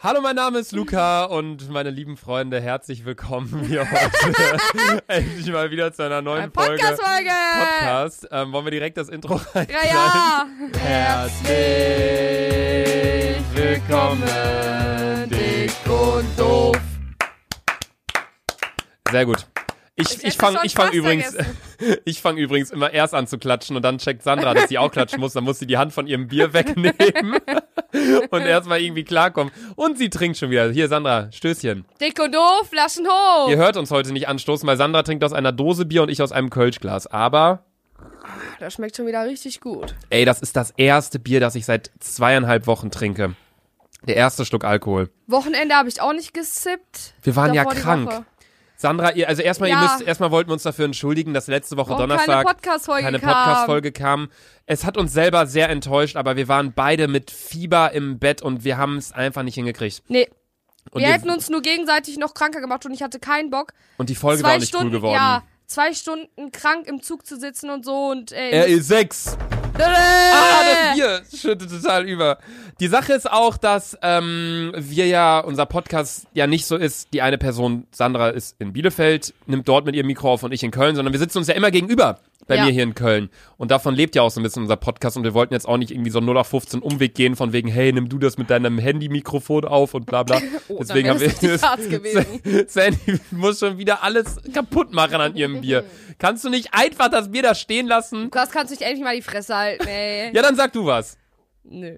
Hallo, mein Name ist Luca und meine lieben Freunde, herzlich willkommen hier heute endlich mal wieder zu einer neuen Folge Podcast-Folge! Podcast. Ähm, wollen wir direkt das Intro rein? Ja, ja! Herzlich willkommen, dick und doof. Sehr gut. Ich, Ich fange ich fang übrigens, ich fang übrigens immer erst an zu klatschen und dann checkt Sandra, dass sie auch klatschen muss. Dann muss sie die Hand von ihrem Bier wegnehmen und erstmal irgendwie klarkommen. Und sie trinkt schon wieder. Hier, Sandra, Stößchen. Dick und doof, Flaschen hoch! Ihr hört uns heute nicht anstoßen, weil Sandra trinkt aus einer Dose Bier und ich aus einem Kölschglas. Aber, Das schmeckt schon wieder richtig gut. ey, das ist das erste Bier, das ich seit zweieinhalb Wochen trinke. Der erste Schluck Alkohol. Wochenende habe ich auch nicht gesippt. Wir waren ja Davor krank. Sandra, ihr, also erstmal, ihr Ja. müsst, erstmal wollten wir uns dafür entschuldigen, dass letzte Woche Warum Donnerstag keine Podcast-Folge kam. Podcast-Folge kam. Es hat uns selber sehr enttäuscht, aber wir waren beide mit Fieber im Bett und wir haben es einfach nicht hingekriegt. Nee, Und, wir wir- hätten uns nur gegenseitig noch kranker gemacht und ich hatte keinen Bock. und die Folge zwei war auch nicht Stunden, cool geworden. ja, zwei Stunden krank im Zug zu sitzen und so und ey. Er ist sechs. Ah, das Bier schüttet total über. Die Sache ist auch, dass ähm, wir ja, unser Podcast ja nicht so ist, die eine Person, Sandra, ist in Bielefeld, nimmt dort mit ihrem Mikro auf und ich in Köln, sondern wir sitzen uns ja immer gegenüber bei Ja. mir hier in Köln. Und davon lebt ja auch so ein bisschen unser Podcast und wir wollten jetzt auch nicht irgendwie so einen 0 auf 15 Umweg gehen von wegen, hey, nimm du das mit deinem Handy-Mikrofon auf und bla bla. Oh, Deswegen haben wir das. Sandy muss schon wieder alles kaputt machen an ihrem Bier. Kannst du nicht einfach das Bier da stehen lassen? Lukas, kannst du nicht endlich mal die Fresse halten, ey. Ja, dann sag du was. Nö.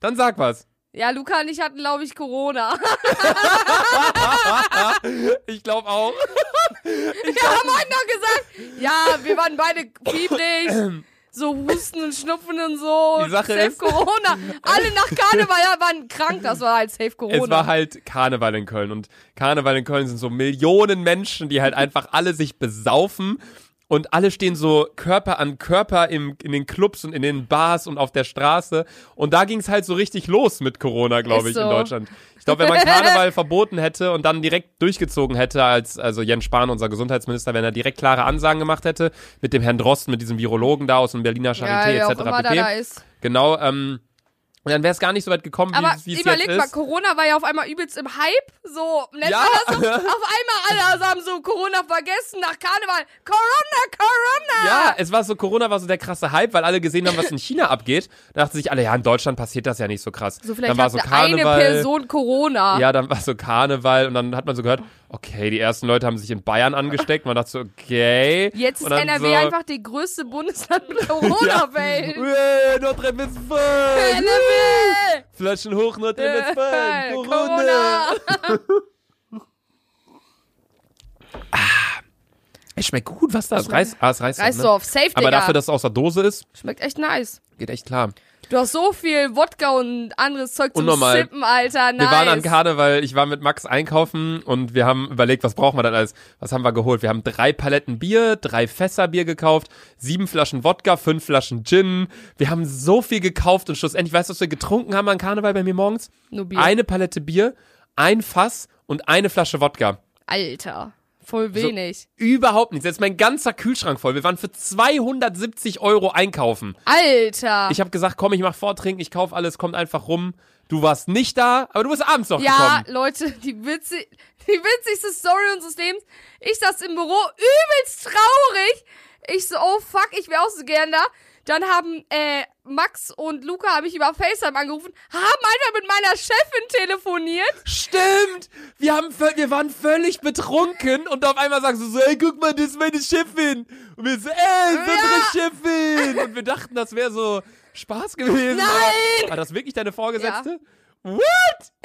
Dann sag was. Ja, Luca und ich hatten, glaube ich, Corona. Ich glaube auch. Wir haben heute noch gesagt, ja, wir waren beide fiebrig, so Husten und Schnupfen und so. Die Sache safe ist- Corona. Alle nach Karneval ja, waren krank, das war halt safe Corona. Es war halt Karneval in Köln und Karneval in Köln sind so Millionen Menschen, die halt einfach alle sich besaufen und alle stehen so Körper an Körper im, in den Clubs und in den Bars und auf der Straße und da ging es halt so richtig los mit Corona, glaube ich, in so. Deutschland. Ich glaube, wenn man Karneval verboten hätte und dann direkt durchgezogen hätte, als also Jens Spahn, unser Gesundheitsminister, wenn er direkt klare Ansagen gemacht hätte mit dem Herrn Drosten, mit diesem Virologen da aus dem Berliner ja, Charité auch etc. da, pp. da ist. Genau, ähm, und dann wäre es gar nicht so weit gekommen, Aber wie es jetzt überleg mal, ist. Corona war ja auf einmal übelst im Hype. So, nennt Ja. man das so? Auf einmal alle haben so Corona vergessen nach Karneval. Corona, Corona! Ja, es war so, Corona war so der krasse Hype, weil alle gesehen haben, was in China abgeht. Da dachten sich alle, ja, in Deutschland passiert das ja nicht so krass. So, vielleicht dann war so eine Karneval. Person Corona. Ja, dann war so Karneval und dann hat man so gehört, okay, die ersten Leute haben sich in Bayern angesteckt. Man dachte so, okay. Jetzt ist NRW so, einfach die größte Bundesland mit Corona-Welt. Uäh, Nordrhein-Westfalen. NRW! Flaschen hoch, Nordrhein-Westfalen. Äh, Corona. Corona. Es schmeckt gut, was das? Reis, ah, es reißt, Reißt ne? safe, Aber Digga. dafür, dass es aus der Dose ist, Schmeckt echt nice. geht echt klar. Du hast so viel Wodka und anderes Zeug zum Unnormal. Sippen, Alter. Nice. Wir waren an Karneval, ich war mit Max einkaufen und wir haben überlegt, was brauchen wir dann alles? Was haben wir geholt? Wir haben drei Paletten Bier, drei Fässer Bier gekauft, sieben Flaschen Wodka, fünf Flaschen Gin. Wir haben so viel gekauft und schlussendlich, weißt du, was wir getrunken haben an Karneval bei mir morgens? Nur Bier. Eine Palette Bier, ein Fass und eine Flasche Wodka. Alter. Voll wenig. Überhaupt nichts. Jetzt ist mein ganzer Kühlschrank voll. Wir waren für 270 Euro einkaufen. Alter. Ich habe gesagt, komm, ich mach Vortrinken, ich kauf alles, kommt einfach rum. Du warst nicht da, aber du bist abends noch ja, gekommen. Leute, die, witzig, die witzigste Story unseres Lebens. Ich saß im Büro, übelst traurig. Ich so, oh fuck, ich wäre auch so gern da. Dann haben äh, Max und Luca haben mich über FaceTime angerufen, haben einfach mit meiner Chefin telefoniert. Stimmt! Wir, haben, wir waren völlig betrunken und auf einmal sagst du so, ey, guck mal, das ist meine Chefin. Und wir so, ey, ist unsere Chefin. Und wir dachten, das wäre so Spaß gewesen. Nein! War das wirklich deine Vorgesetzte? What?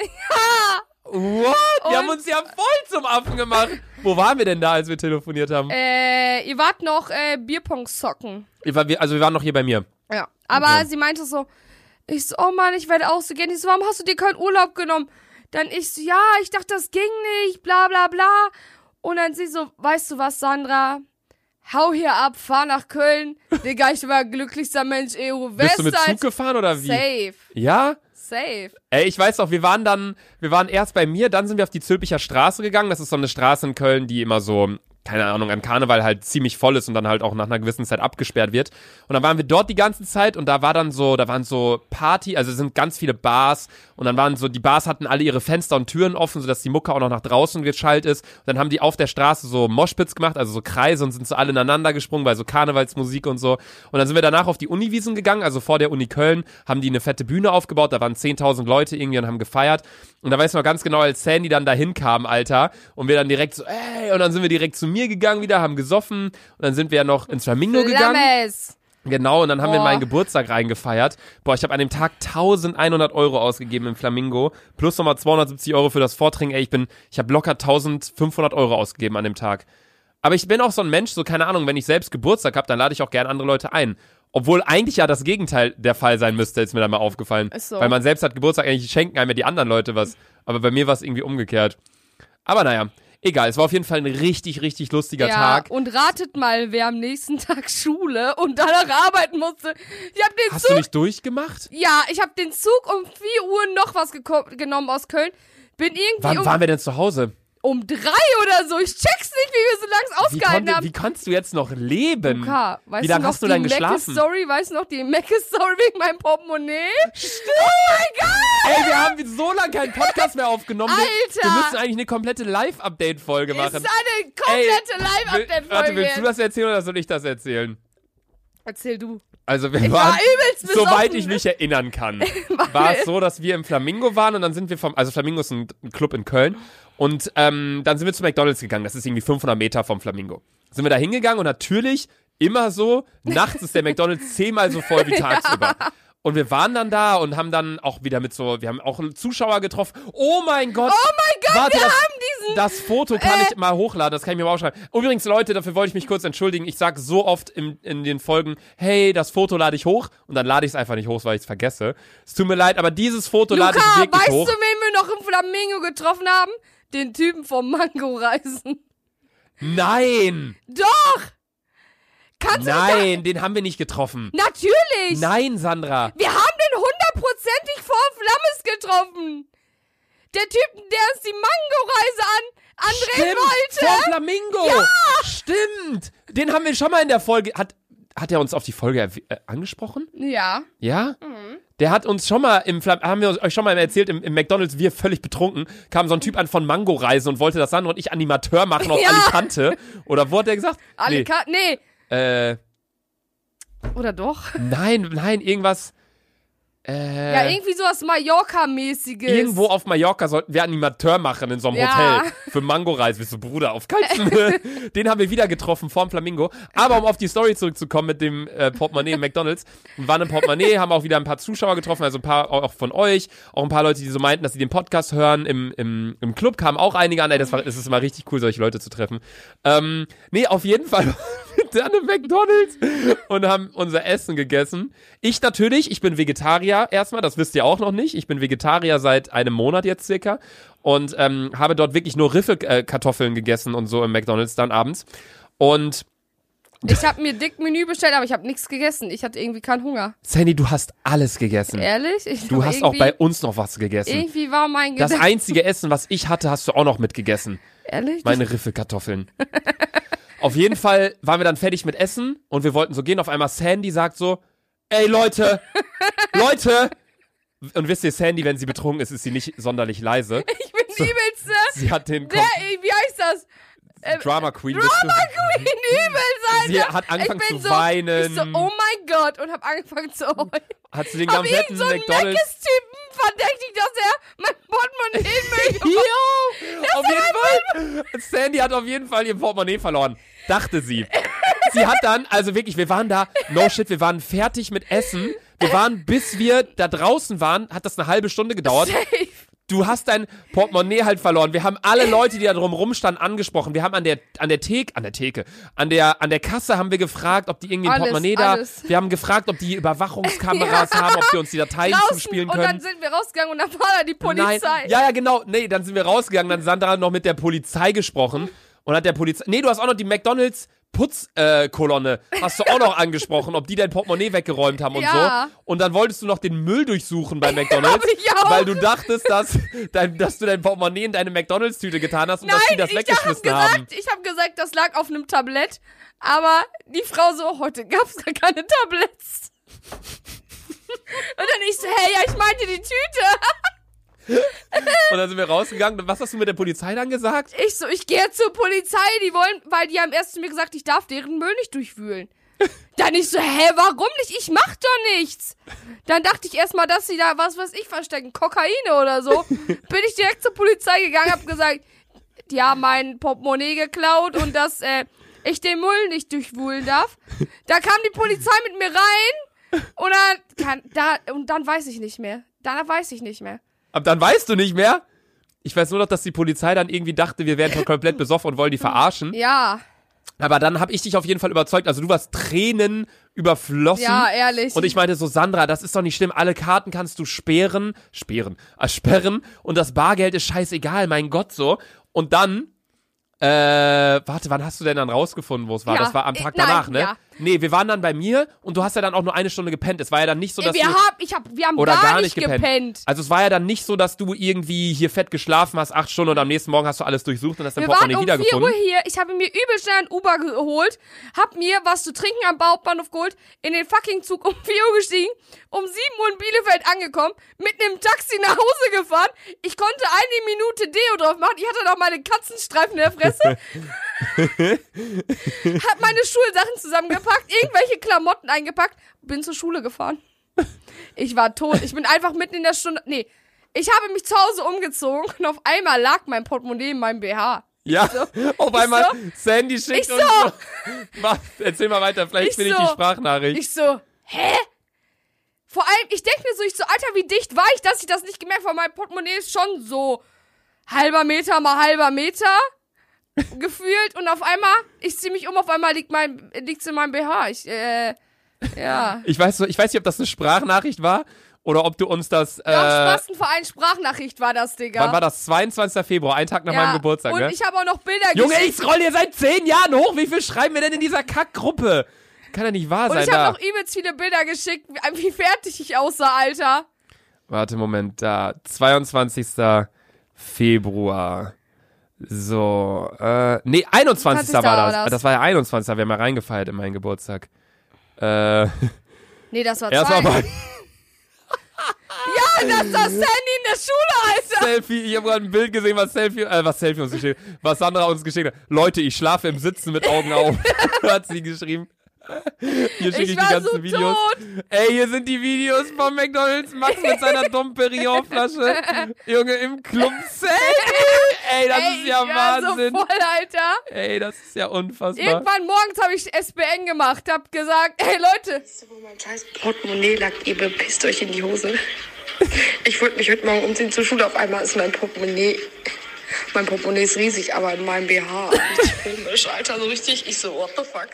Ja. What? Wir haben uns ja voll zum Affen gemacht. Wo waren wir denn da, als wir telefoniert haben? Äh, ihr wart noch äh, Bierpong zocken. Ich war- wir- Also wir waren noch hier bei mir. Ja. Aber sie meinte so, ich so, oh Mann, ich werde auch so gern. Ich so, warum hast du dir keinen Urlaub genommen? Dann ich so, ja, ich dachte, das ging nicht, bla bla bla. Und dann sie so, weißt du was, Sandra? Hau hier ab, fahr nach Köln. Digga, ich war glücklichster Mensch EU Bist du mit Westside. Zug gefahren oder wie? Safe, Ja? Safe. Ey, ich weiß doch, wir waren dann, wir waren erst bei mir, dann sind wir auf die Zülpicher Straße gegangen. Das ist so eine Straße in Köln, die immer so keine Ahnung, an Karneval halt ziemlich voll ist und dann halt auch nach einer gewissen Zeit abgesperrt wird. Und dann waren wir dort die ganze Zeit und da war dann so, da waren so Party, also es sind ganz viele Bars und dann waren so, die Bars hatten alle ihre Fenster und Türen offen, sodass die Mucke auch noch nach draußen geschallt ist. Und dann haben die auf der Straße so Moshpits gemacht, also so Kreise und sind so alle ineinander gesprungen, weil so Karnevalsmusik und so. Und dann sind wir danach auf die Uniwiesen gegangen, also vor der Uni Köln, haben die eine fette Bühne aufgebaut, da waren 10.000 Leute irgendwie und haben gefeiert. Und da weiß ich noch ganz genau, als Sandy dann dahin kam, Alter, und wir dann direkt so, ey, und dann sind wir direkt zu mir gegangen wieder, haben gesoffen und dann sind wir ja noch ins Flamingo gegangen. Flammes. Genau, und dann haben wir Boah. meinen Geburtstag reingefeiert. Boah, ich habe an dem Tag 1100 Euro ausgegeben im Flamingo, plus nochmal 270 Euro für das Vortrinken. Ey, ich bin, ich habe locker 1500 Euro ausgegeben an dem Tag. Aber ich bin auch so ein Mensch, so keine Ahnung, wenn ich selbst Geburtstag habe, dann lade ich auch gerne andere Leute ein. Obwohl eigentlich ja das Gegenteil der Fall sein müsste, ist mir dann mal aufgefallen. Ist so. Weil man selbst hat Geburtstag, eigentlich schenken einem ja die anderen Leute was. Aber bei mir war es irgendwie umgekehrt. Aber naja, egal. Es war auf jeden Fall ein richtig, richtig lustiger ja, Tag. und ratet mal, wer am nächsten Tag Schule und danach arbeiten musste. Ich hab den Hast Zug, du nicht durchgemacht? ja, ich hab den Zug um 4 Uhr noch was genommen aus Köln. Bin irgendwie Wann um, waren wir denn zu Hause? Um drei oder so. Ich check's nicht, wie wir so lange Wie, ausgehalten konnte, haben. wie kannst du jetzt noch leben? Luca, weißt Wie lange du noch hast du die denn geschlafen? Story, weißt du noch die Macke-Story wegen meinem Portemonnaie? Stimmt! Oh mein Gott! Ey, wir haben so lange keinen Podcast mehr aufgenommen. Alter! wir müssen eigentlich eine komplette Live-Update-Folge Ist machen. eine komplette Will- Warte, Live-Update-Folge. willst du das erzählen oder soll ich das erzählen? Erzähl du. Also wir Ich waren, war soweit ich mich erinnern kann, war es so, dass wir im Flamingo waren und dann sind wir vom, also Flamingo ist ein Club in Köln und ähm, dann sind wir zu McDonalds gegangen. Das ist irgendwie 500 Meter vom Flamingo. Sind wir da hingegangen und natürlich immer so, nachts ist der McDonalds zehnmal so voll wie tagsüber. Und wir waren dann da und haben dann auch wieder mit so, wir haben auch Zuschauer getroffen. Oh mein Gott! Oh mein Gott, Warte, wir das, haben diesen... das Foto kann ich mal hochladen, das kann ich mir mal aufschreiben. Übrigens, Leute, dafür wollte ich mich kurz entschuldigen. Ich sag so oft in, in den Folgen, hey, das Foto lade ich hoch und dann lade ich es einfach nicht hoch, weil ich es vergesse. Es tut mir leid, aber dieses Foto lade ich Luca, wirklich weißt hoch. du, wen wir noch im Flamingo getroffen haben? Den Typen vom Mango-Reisen. Nein! Doch! Kannst du Nein, den haben wir nicht getroffen. Natürlich! Nein, Sandra. Wir haben den hundertprozentig vor Flammes getroffen. Der Typ, der uns die Mango-Reise an andrehen Stimmt, wollte. vor Flamingo. Stimmt. Den haben wir schon mal in der Folge. Hat, hat er uns auf die Folge äh, angesprochen? Ja. Ja? Der hat uns schon mal im Flam haben wir euch schon mal erzählt, im, im McDonalds, wir völlig betrunken, kam so ein Typ an von Mango-Reise und wollte, dass Sandra und ich Animateur machen auf Ja. Alicante. Oder wo hat der gesagt? Alle nee, nee. äh, Oder doch? nein, nein, irgendwas. Äh, Ja, irgendwie sowas Mallorca-mäßiges. Irgendwo auf Mallorca sollten wir Animateur machen in so einem Ja. Hotel für Mango-Reis. Bist du Bruder auf keinen Den haben wir wieder getroffen vorm Flamingo. Aber um auf die Story zurückzukommen mit dem äh, Portemonnaie im McDonalds. Wir waren im Portemonnaie, haben auch wieder ein paar Zuschauer getroffen, also ein paar auch von euch, auch ein paar Leute, die so meinten, dass sie den Podcast hören. Im, im, im Club kamen auch einige an. Ey, das, war, das ist immer richtig cool, solche Leute zu treffen. Ähm, nee, auf jeden Fall im McDonalds und haben unser Essen gegessen. Ich natürlich, ich bin Vegetarier erstmal, das wisst ihr auch noch nicht. Ich bin Vegetarier seit einem Monat jetzt circa und ähm, habe dort wirklich nur Riffelkartoffeln gegessen und so im McDonalds dann abends. Und Ich habe mir dick Menü bestellt, aber ich habe nichts gegessen. Ich hatte irgendwie keinen Hunger. Sandy, du hast alles gegessen. Ehrlich? Ich Du hast auch bei uns noch was gegessen. Irgendwie war mein Das Gedanke. einzige Essen, was ich hatte, hast du auch noch mitgegessen. Ehrlich? Meine Riffelkartoffeln. Auf jeden Fall waren wir dann fertig mit Essen und wir wollten so gehen. Auf einmal Sandy sagt so, ey Leute, Leute. Und wisst ihr, Sandy, wenn sie betrunken ist, ist sie nicht sonderlich leise. ich bin die übelste. Sie hat den Der, wie heißt das? Drama Queen. Drama Queen übel Sie sein. hat angefangen zu so, weinen. Ich so, oh mein Gott. Und hab angefangen zu heulen. Hat sie den kompletten so McDonalds. Meckes-Typen verdächtigt, dass er mein Portemonnaie in Müll Ja, auf jeden Fall. Sandy hat auf jeden Fall ihr Portemonnaie verloren. Dachte sie. Sie hat dann, also wirklich, wir waren da, no shit, wir waren fertig mit Essen. Wir waren, bis wir da draußen waren, hat das eine halbe Stunde gedauert. Safe. Du hast dein Portemonnaie halt verloren. Wir haben alle Leute, die da drum rumstanden, angesprochen. Wir haben an der, an der Theke, an der Theke, an der, an der Kasse haben wir gefragt, ob die irgendwie ein Portemonnaie da, alles. wir haben gefragt, ob die Überwachungskameras haben, ob die uns die Dateien Draußen. zuspielen Und können. dann sind wir rausgegangen und dann war da die Polizei. Nein. Ja, ja, genau. Nee, dann sind wir rausgegangen. Dann hat Sandra noch mit der Polizei gesprochen. Und hat der Polizei. Nee, du hast auch noch die McDonalds Putzkolonne äh, hast du auch noch angesprochen, ob die dein Portemonnaie weggeräumt haben und Ja. so. Und dann wolltest du noch den Müll durchsuchen bei McDonalds, weil du dachtest, dass, dein, dass du dein Portemonnaie in deine McDonalds-Tüte getan hast und dass die das ich hab weggeschmissen gesagt, haben. ich habe gesagt, das lag auf einem Tablett, aber die Frau so, heute gab's da keine Tabletts. Und dann ich so, hey, ja, ich meinte die Tüte. Und dann sind wir rausgegangen. Was hast du mit der Polizei dann gesagt? Ich so, ich gehe zur Polizei, die wollen, weil die haben erst zu mir gesagt, ich darf deren Müll nicht durchwühlen. Dann ich so, hä, warum nicht? Ich mach doch nichts. Dann dachte ich erstmal, dass sie da was weiß ich verstecken, Kokaine oder so. Bin ich direkt zur Polizei gegangen, hab gesagt, die haben mein Portemonnaie geklaut und dass äh, ich den Müll nicht durchwühlen darf. Da kam die Polizei mit mir rein und dann, kann, da, und dann weiß ich nicht mehr. Dann weiß ich nicht mehr. Ab dann weißt du nicht mehr. Ich weiß nur noch, dass die Polizei dann irgendwie dachte, wir wären schon komplett besoffen und wollen die verarschen. Ja, Aber dann habe ich dich auf jeden Fall überzeugt. Also du warst Tränen überflossen. ja, ehrlich. Und ich meinte so, Sandra, das ist doch nicht schlimm. Alle Karten kannst du sperren, sperren, äh, sperren. Und das Bargeld ist scheißegal, mein Gott, so. Und dann, äh, warte, wann hast du denn dann rausgefunden, wo es war? Ja, das war am äh, Tag nein, danach, ne? ja. Nee, wir waren dann bei mir und du hast ja dann auch nur eine Stunde gepennt. Es war ja dann nicht so, dass wir du... haben, ich hab, wir haben Oder gar, gar nicht gepennt. gepennt. Also es war ja dann nicht so, dass du irgendwie hier fett geschlafen hast, acht Stunden und am nächsten Morgen hast du alles durchsucht und hast dein Wir waren Portemonnaie um 4 Uhr wiedergefunden. hier. Ich habe mir übel schnell ein Uber geholt, hab mir was zu trinken am Hauptbahnhof geholt, in den fucking Zug um 4 Uhr gestiegen, um 7 Uhr in Bielefeld angekommen, mit einem Taxi nach Hause gefahren. Ich konnte eine Minute Deo drauf machen. Ich hatte noch meine Katzenstreifen in der Fresse. hab meine Schulsachen zusammengepackt, irgendwelche Klamotten eingepackt, bin zur Schule gefahren. Ich war tot. Ich bin einfach mitten in der Stunde. Nee. Ich habe mich zu Hause umgezogen und auf einmal lag mein Portemonnaie in meinem BH. Ja, auf einmal so. Sandy schickt Ich uns so. so. Was? Erzähl mal weiter, vielleicht Ich finde ich so. die Sprachnachricht. Ich so, hä? Vor allem, ich denke mir so, ich so, Alter, wie dicht war ich, dass ich das nicht gemerkt habe? Mein Portemonnaie ist schon so halber Meter mal halber Meter gefühlt und auf einmal, ich zieh mich um, auf einmal liegt mein, liegt's in meinem BH. Ich, äh, ja. Ich weiß, ich weiß nicht, ob das eine Sprachnachricht war oder ob du uns das. Äh, Doch, Spastenverein Sprachnachricht war das, Digga. wann war das? 22. Februar, ein Tag nach ja. meinem Geburtstag, Und ne? ich habe auch noch Bilder Junge, ich scroll hier seit zehn Jahren hoch. Wie viel schreiben wir denn in dieser Kackgruppe? Kann ja nicht wahr Und sein. ich Da. habe noch übelst viele Bilder geschickt, wie, wie fertig ich aussah, Alter. Warte, Moment, da. 22. Februar. So, äh, nee, 21. war war das. das. War ja 21. Wir haben ja reingefeiert in meinen Geburtstag. Äh, Nee, das war zwei. mal Ja, das ist das Sandy in der Schule, Alter. Selfie. Ich habe gerade ein Bild gesehen, was Selfie, äh, was Selfie uns geschickt hat. Was Sandra uns geschickt hat. Leute, ich schlafe im Sitzen mit Augen auf. hat sie geschrieben. Hier schicke ich, Ich die war ganzen so Videos. tot. Ey, hier sind die Videos von McDonalds Max mit seiner dummen Perignon-Flasche. Junge, im Club. Ey, das Ey, ist ja ich war Wahnsinn. so voll, Alter. Ey, das ist ja unfassbar. Irgendwann morgens habe ich SBN gemacht, hab gesagt, ey Leute, Wo mein scheiß Portemonnaie lag, ihr bepisst euch in die Hose. Ich wollte mich heute Morgen umziehen zur Schule. Auf einmal ist mein Portemonnaie. Mein Portemonnaie ist riesig, aber in meinem BH. Komisch, Alter, so richtig. Ich so, what the fuck?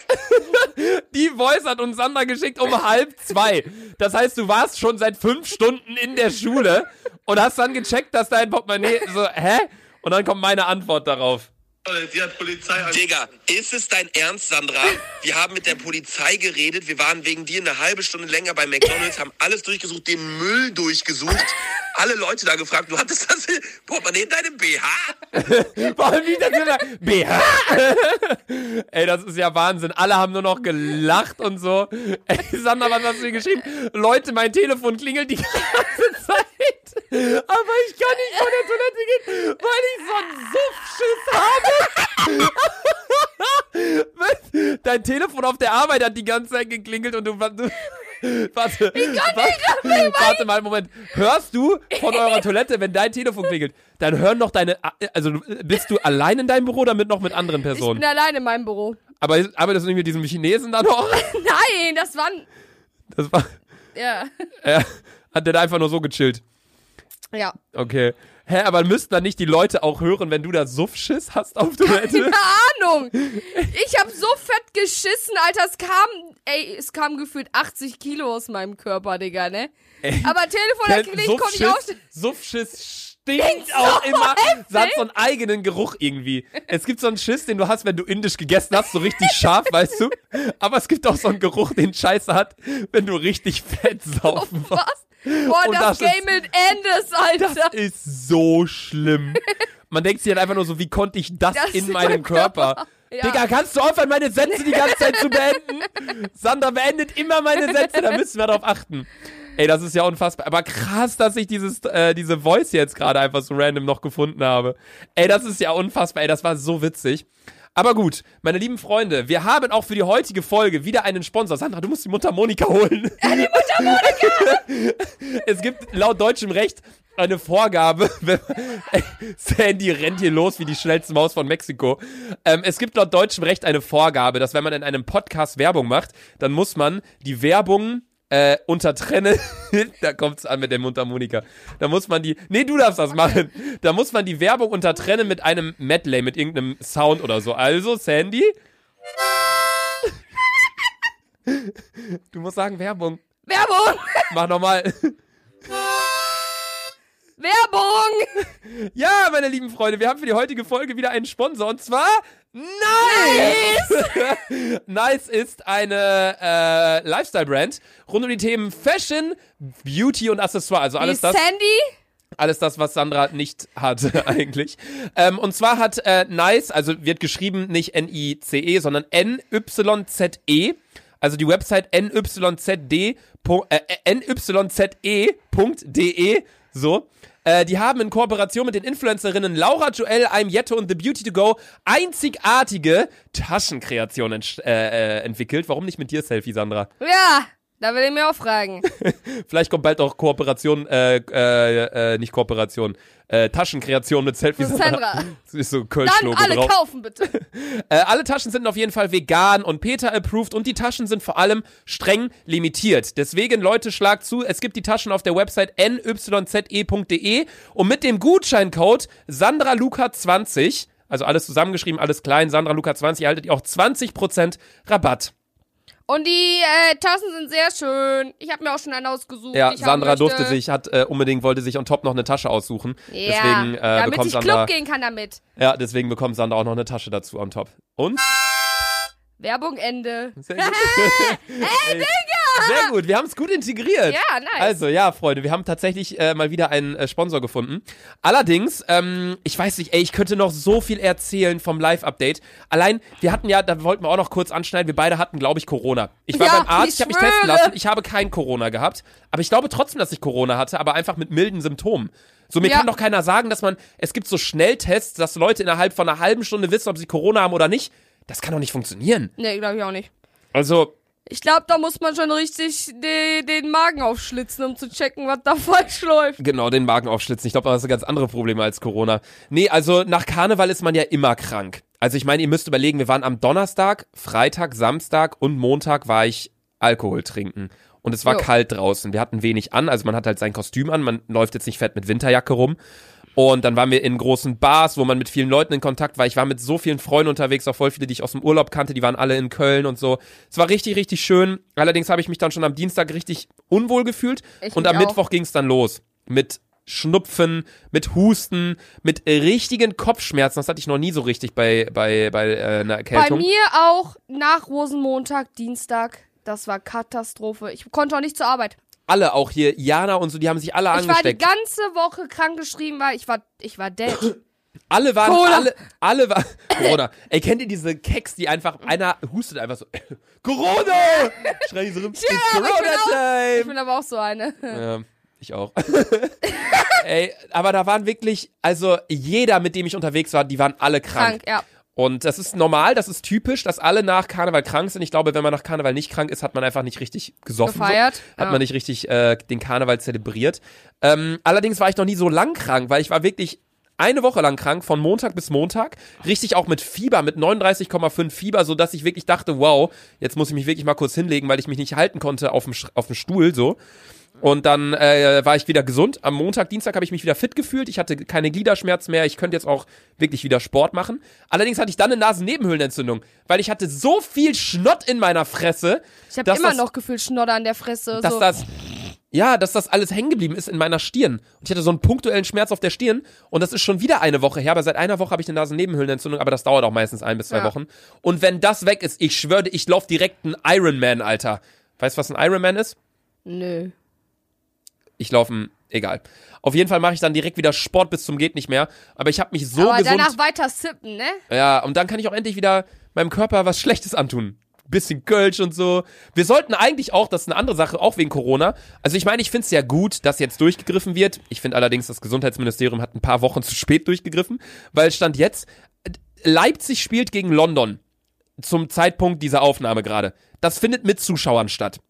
Die Voice hat uns Sandra geschickt um halb zwei. Das heißt, du warst schon seit fünf Stunden in der Schule und hast dann gecheckt, dass dein Portemonnaie so, hä? Und dann kommt meine Antwort darauf. Sie hat Polizei. Digga, ist es dein Ernst, Sandra? Wir haben mit der Polizei geredet. Wir waren wegen dir eine halbe Stunde länger bei McDonalds, haben alles durchgesucht, den Müll durchgesucht, alle Leute da gefragt. Du hattest das Portemonnaie in deinem BH? Vor allem, wie das immer, BH. Ey, das ist ja Wahnsinn. Alle haben nur noch gelacht und so. Ey, Sandra, was hast du hier geschrieben? Leute, mein Telefon klingelt die ganze Zeit. Aber ich kann nicht von der Toilette gehen, weil ich so einen Suffschiss habe. Dein Telefon auf der Arbeit hat die ganze Zeit geklingelt und du... du Warte, warte, warte mal, Moment. Hörst du von eurer Toilette, wenn dein Telefon klingelt, dann hören noch deine, also bist du allein in deinem Büro oder mit noch mit anderen ich Personen? bin allein in meinem Büro. Aber arbeitest du nicht mit diesem Chinesen da noch? Nein, das waren, Das war, ja, äh, hat der da einfach nur so gechillt. Ja. Okay. Hä, aber müssten dann nicht die Leute auch hören, wenn du da Suffschiss hast auf Toilette? Keine Ahnung. Ich hab so fett geschissen, Alter. Es kam, ey, es kam gefühlt 80 Kilo aus meinem Körper, Digga, ne? Aber Telefon, klingt, konnte ich auch. Suffschiss, Suffschiss stinkt auch immer. Es hat so einen eigenen Geruch irgendwie. Es gibt so einen Schiss, den du hast, wenn du indisch gegessen hast, so richtig scharf, weißt du. Aber es gibt auch so einen Geruch, den Scheiße hat, wenn du richtig fett saufen warst. Boah, Und das, das ist- Game mit Endes, Alter. Das ist so schlimm. Man denkt sich halt einfach nur so, wie konnte ich das, Das in ist meinem mein Körper? Körper. Ja. Digga, kannst du aufhören, meine Sätze die ganze Zeit zu beenden? Sandra beendet immer meine Sätze, da müssen wir darauf achten. Ey, das ist ja unfassbar. Aber krass, dass ich dieses, äh, diese Voice jetzt gerade einfach so random noch gefunden habe. Ey, das ist ja unfassbar. Ey, das war so witzig. Aber gut, meine lieben Freunde, wir haben auch für die heutige Folge wieder einen Sponsor. Sandra, du musst die Mutter Monika holen. die Mutter Monika! es gibt laut deutschem Recht eine Vorgabe, Sandy rennt hier los wie die schnellste Maus von Mexiko. Ähm, es gibt laut deutschem Recht eine Vorgabe, dass wenn man in einem Podcast Werbung macht, dann muss man die Werbung äh, untertrennen. da kommt's an mit der Mundharmonika. Da muss man die. Nee, du darfst das machen. Da muss man die Werbung untertrennen mit einem Medley, mit irgendeinem Sound oder so. Also, Sandy. Du musst sagen Werbung. Werbung! Mach nochmal. Werbung! Ja, meine lieben Freunde, wir haben für die heutige Folge wieder einen Sponsor und zwar Nice! nice ist eine äh, Lifestyle-Brand rund um die Themen Fashion, Beauty und Accessoire. Also alles Wie das, Sandy? alles das, was Sandra nicht hatte eigentlich. Ähm, und zwar hat äh, Nice, also wird geschrieben nicht N-I-C-E, sondern N-Y-Z-E. Also die Website nyzd. Äh, nyze.de. So. Äh, die haben in Kooperation mit den Influencerinnen Laura Joel, I'm Jette und The Beauty to Go einzigartige Taschenkreationen entsch- äh, äh, entwickelt. Warum nicht mit dir, Selfie, Sandra? Ja, da will ich mir auch fragen. Vielleicht kommt bald auch Kooperation, äh, äh, äh, nicht Kooperation, äh, Taschenkreation mit Selfie. Mit Sandra. Das ist so Dann Kölsch-Logo alle drauf. kaufen, bitte. Äh, alle Taschen sind auf jeden Fall vegan und Peter-approved und die Taschen sind vor allem streng limitiert. Deswegen, Leute, schlagt zu. Es gibt die Taschen auf der Website nyze.de und mit dem Gutscheincode SandraLuca20, also alles zusammengeschrieben, alles klein, SandraLuca20, erhaltet ihr auch 20% Rabatt. Und die äh, Tassen sind sehr schön. Ich habe mir auch schon einen ausgesucht. Ja, Sandra durfte sich, hat äh, unbedingt, wollte sich on top noch eine Tasche aussuchen. Ja, deswegen, äh, damit bekommt ich Sandra, Club gehen kann damit. ja, deswegen bekommt Sandra auch noch eine Tasche dazu on top. Und? Werbung Ende. Sehr gut. Ey, Sehr gut, wir haben es gut integriert. Ja, nice. Also, ja, Freunde, wir haben tatsächlich äh, mal wieder einen äh, Sponsor gefunden. Allerdings, ähm, ich weiß nicht, ey, ich könnte noch so viel erzählen vom Live-Update. Allein, wir hatten ja, da wollten wir auch noch kurz anschneiden, wir beide hatten, glaube ich, Corona. Ich war Ja, beim Arzt, ich ich habe mich testen lassen, ich habe kein Corona gehabt. Aber ich glaube trotzdem, dass ich Corona hatte, aber einfach mit milden Symptomen. So, mir Ja. kann doch keiner sagen, dass man, es gibt so Schnelltests, dass Leute innerhalb von einer halben Stunde wissen, ob sie Corona haben oder nicht. Das kann doch nicht funktionieren. Nee, glaube ich auch nicht. Also, Ich glaube, da muss man schon richtig de den Magen aufschlitzen, um zu checken, was da falsch läuft. Genau, den Magen aufschlitzen. Ich glaube, das sind ganz andere Probleme als Corona. Nee, also nach Karneval ist man ja immer krank. Also ich meine, ihr müsst überlegen, wir waren am Donnerstag, Freitag, Samstag und Montag war ich Alkohol trinken. Und es war Jo. kalt draußen. Wir hatten wenig an, also man hat halt sein Kostüm an, man läuft jetzt nicht fett mit Winterjacke rum. Und dann waren wir in großen Bars, wo man mit vielen Leuten in Kontakt war. Ich war mit so vielen Freunden unterwegs, auch voll viele, die ich aus dem Urlaub kannte, die waren alle in Köln und so. Es war richtig, richtig schön. Allerdings habe ich mich dann schon am Dienstag richtig unwohl gefühlt. Ich und am auch. Mittwoch ging es dann los. Mit Schnupfen, mit Husten, mit richtigen Kopfschmerzen. Das hatte ich noch nie so richtig bei, bei, bei äh, einer Bei Erkältung. mir auch nach Rosenmontag, Dienstag. Das war Katastrophe. Ich konnte auch nicht zur Arbeit. Alle, auch hier, Jana und so, die haben sich alle Ich war die angesteckt. ganze Woche krankgeschrieben, weil ich war, ich war dead. Alle waren, Corona. alle, alle waren, Corona. Ey, kennt ihr diese Keks, die einfach, einer hustet einfach so, Corona! Schrei so rum, it's aber ich bin aber auch so eine. Ja, ich auch. Ey, aber da waren wirklich, also jeder, mit dem ich unterwegs war, die waren alle krank. Krank, ja. Und das ist normal, das ist typisch, dass alle nach Karneval krank sind. Ich glaube, wenn man nach Karneval nicht krank ist, hat man einfach nicht richtig gesoffen. Gefeiert, So. Hat ja. man nicht richtig äh, den Karneval zelebriert. Ähm, allerdings war ich noch nie so lang krank, weil ich war wirklich eine Woche lang krank, von Montag bis Montag. Richtig auch mit Fieber, mit 39,5 Fieber, so dass ich wirklich dachte, wow, jetzt muss ich mich wirklich mal kurz hinlegen, weil ich mich nicht halten konnte auf dem, auf dem Stuhl, so. Und dann äh, war ich wieder gesund. Am Montag, Dienstag habe ich mich wieder fit gefühlt. Ich hatte keine Gliederschmerzen mehr. Ich könnte jetzt auch wirklich wieder Sport machen. Allerdings hatte ich dann eine Nasennebenhöhlenentzündung, weil ich hatte so viel Schnott in meiner Fresse, Ich habe immer das, noch gefühlt Schnodder an der Fresse. dass so. das Ja, dass das alles hängen geblieben ist in meiner Stirn. Und ich hatte so einen punktuellen Schmerz auf der Stirn. Und das ist schon wieder eine Woche her. Aber seit einer Woche habe ich eine Nasennebenhöhlenentzündung. Aber das dauert auch meistens ein bis zwei Ja. Wochen. Und wenn das weg ist, ich schwöre, ich laufe direkt einen Ironman, Alter. Weißt du, was ein Ironman ist? Nö. Ich laufe egal. Auf jeden Fall mache ich dann direkt wieder Sport bis zum geht nicht mehr. Aber ich habe mich so Aber gesund. danach weiter sippen, ne? Ja, und dann kann ich auch endlich wieder meinem Körper was Schlechtes antun. Bisschen Kölsch und so. Wir sollten eigentlich auch, das ist eine andere Sache, auch wegen Corona. Also ich meine, ich finde es ja gut, dass jetzt durchgegriffen wird. Ich finde allerdings, das Gesundheitsministerium hat ein paar Wochen zu spät durchgegriffen, weil Stand jetzt, Leipzig spielt gegen London zum Zeitpunkt dieser Aufnahme gerade. Das findet mit Zuschauern statt.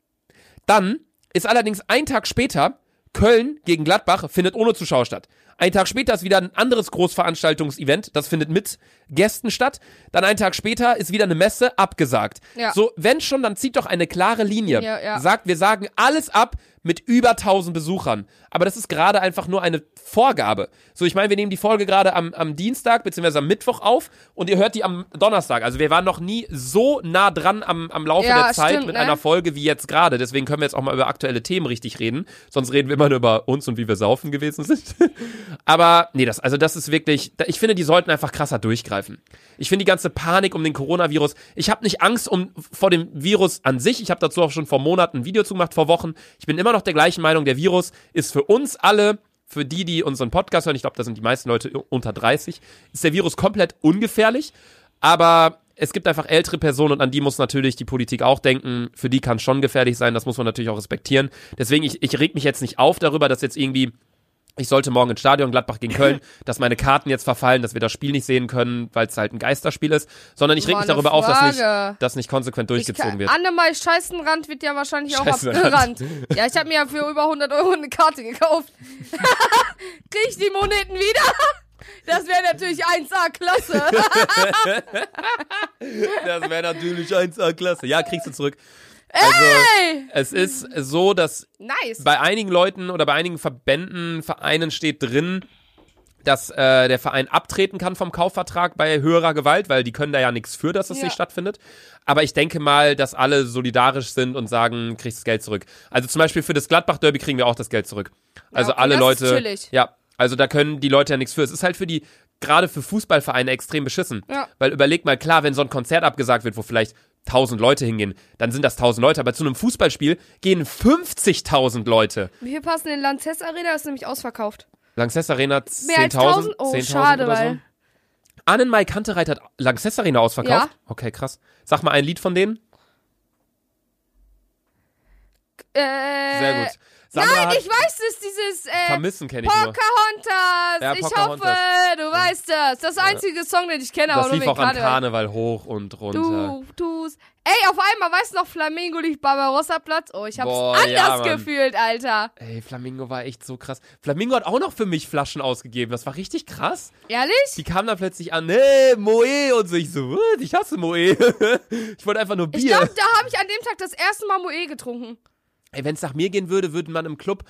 Dann ist allerdings ein Tag später Köln gegen Gladbach findet ohne Zuschauer statt. Ein Tag später ist wieder ein anderes Großveranstaltungsevent, das findet mit Gästen statt. Dann einen Tag später ist wieder eine Messe abgesagt. Ja. So, wenn schon, dann zieht doch eine klare Linie. Ja, ja. Sagt, wir sagen alles ab mit über 1000 Besuchern. Aber das ist gerade einfach nur eine Vorgabe. So, ich meine, wir nehmen die Folge gerade am, am Dienstag bzw. am Mittwoch auf und ihr hört die am Donnerstag. Also wir waren noch nie so nah dran am, am Laufe Ja, der Zeit stimmt, mit ne? einer Folge wie jetzt gerade. Deswegen können wir jetzt auch mal über aktuelle Themen richtig reden. Sonst reden wir immer nur über uns und wie wir saufen gewesen sind. Aber nee, das, also das ist wirklich, ich finde, die sollten einfach krasser durchgreifen. Ich finde die ganze Panik um den Coronavirus, ich habe nicht Angst um, vor dem Virus an sich. Ich habe dazu auch schon vor Monaten ein Video zugemacht, vor Wochen. Ich bin immer noch der gleichen Meinung, der Virus ist für uns alle, für die, die unseren Podcast hören, ich glaube, da sind die meisten Leute unter 30, ist der Virus komplett ungefährlich. Aber es gibt einfach ältere Personen und an die muss natürlich die Politik auch denken. Für die kann schon gefährlich sein, das muss man natürlich auch respektieren. Deswegen, ich, ich reg mich jetzt nicht auf darüber, dass jetzt irgendwie ich sollte morgen ins Stadion Gladbach gegen Köln, dass meine Karten jetzt verfallen, dass wir das Spiel nicht sehen können, weil es halt ein Geisterspiel ist, sondern ich reg mich darüber auf, dass nicht, Frage. dass nicht konsequent durchgezogen kann, wird. Annemai Scheißenrand wird ja wahrscheinlich auch abgerannt. Ja, ich habe mir ja für über 100 Euro eine Karte gekauft. Krieg ich die Moneten wieder? Das wäre natürlich 1A klasse. Das wäre natürlich 1A klasse. Ja, kriegst du zurück. Also, es ist so, dass Nice. bei einigen Leuten oder bei einigen Verbänden, Vereinen steht drin, dass äh, der Verein abtreten kann vom Kaufvertrag bei höherer Gewalt, weil die können da ja nichts für, dass das Ja. nicht stattfindet. Aber ich denke mal, dass alle solidarisch sind und sagen, kriegst das Geld zurück. Also zum Beispiel für das Gladbach-Derby kriegen wir auch das Geld zurück. Also okay, alle Leute. Ja, also da können die Leute ja nichts für. Es ist halt für die, gerade für Fußballvereine extrem beschissen. Ja. Weil überleg mal, klar, wenn so ein Konzert abgesagt wird, wo vielleicht 1000 Leute hingehen, dann sind das 1000 Leute. Aber zu einem Fußballspiel gehen 50.000 Leute. Viel passen in Lanxess Arena? Ist nämlich ausverkauft. Lanxess Arena Mehr als 10.000 1000? Oh, 10.000 schade, oder so. weil. Annenmai Kantereit hat Lanxess Arena ausverkauft? Ja. Okay, krass. Sag mal ein Lied von denen. Äh, Sehr gut. Sandra Nein, ich weiß es, dieses äh, Vermissen kenne ich. Pocahontas. Ja, ich Pocahontas. hoffe, du weißt das. Das einzige Song, den ich kenne, aber Das lief auch an Karneval. Hoch und runter. Du tust. Ey, auf einmal, weißt du noch, Flamingo liegt Barbarossa Platz? Oh, ich hab's Boah, anders ja, gefühlt, Alter. Ey, Flamingo war echt so krass. Flamingo hat auch noch für mich Flaschen ausgegeben. Das war richtig krass. Ehrlich? Die kamen dann plötzlich an, nee, Moe und so. Ich so, "What? ich hasse Moe. ich wollte einfach nur Ich Bier. glaube, da habe ich an dem Tag das erste Mal Moe getrunken. Ey, wenn es nach mir gehen würde, würde man im Club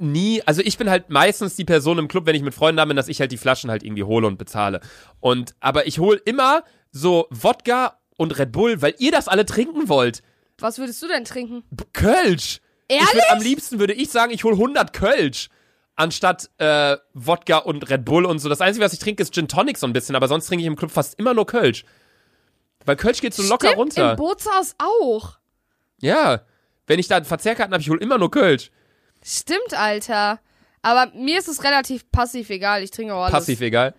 nie, also ich bin halt meistens die Person im Club, wenn ich mit Freunden da bin, dass ich halt die Flaschen halt irgendwie hole und bezahle. Und, aber ich hole immer so Wodka und Red Bull, weil ihr das alle trinken wollt. Was würdest du denn trinken? Kölsch. Ich Ehrlich? würd, am liebsten würde ich sagen, ich hole 100 Kölsch. Anstatt äh, Wodka und Red Bull und so. Das Einzige, was ich trinke, ist Gin Tonic so ein bisschen, aber sonst trinke ich im Club fast immer nur Kölsch. Weil Kölsch geht so locker Stimmt, runter. Im Bootshaus auch. Ja. Wenn ich da einen Verzehrkarten habe, ich hole immer nur Kölsch. Stimmt, Alter. Aber mir ist es relativ passiv egal. Ich trinke auch alles. Passiv egal.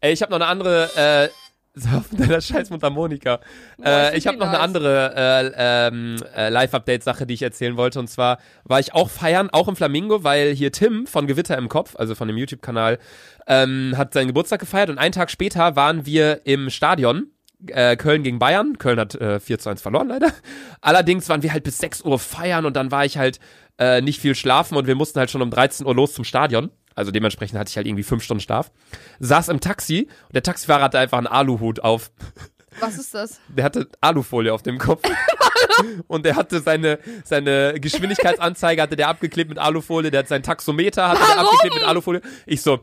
Ey, ich habe noch eine andere, äh, so auf deiner scheiß Mundharmonika. Boah, Äh, ich habe noch eine andere äh, ähm, äh, Live-Update-Sache, die ich erzählen wollte. Und zwar war ich auch feiern, auch im Flamingo, weil hier Tim von Gewitter im Kopf, also von dem YouTube-Kanal, ähm, hat seinen Geburtstag gefeiert. Und einen Tag später waren wir im Stadion. Äh, Köln gegen Bayern. Köln hat äh, 4 zu 1 verloren, leider. Allerdings waren wir halt bis 6 Uhr feiern und dann war ich halt äh, nicht viel schlafen und wir mussten halt schon um 13 Uhr los zum Stadion. Also dementsprechend hatte ich halt irgendwie fünf Stunden Schlaf. Saß im Taxi und der Taxifahrer hatte einfach einen Aluhut auf. Was ist das? Der hatte Alufolie auf dem Kopf. und der hatte seine, seine Geschwindigkeitsanzeige hatte der abgeklebt mit Alufolie. Der hat sein Taxometer hatte der Warum? abgeklebt mit Alufolie. Ich so,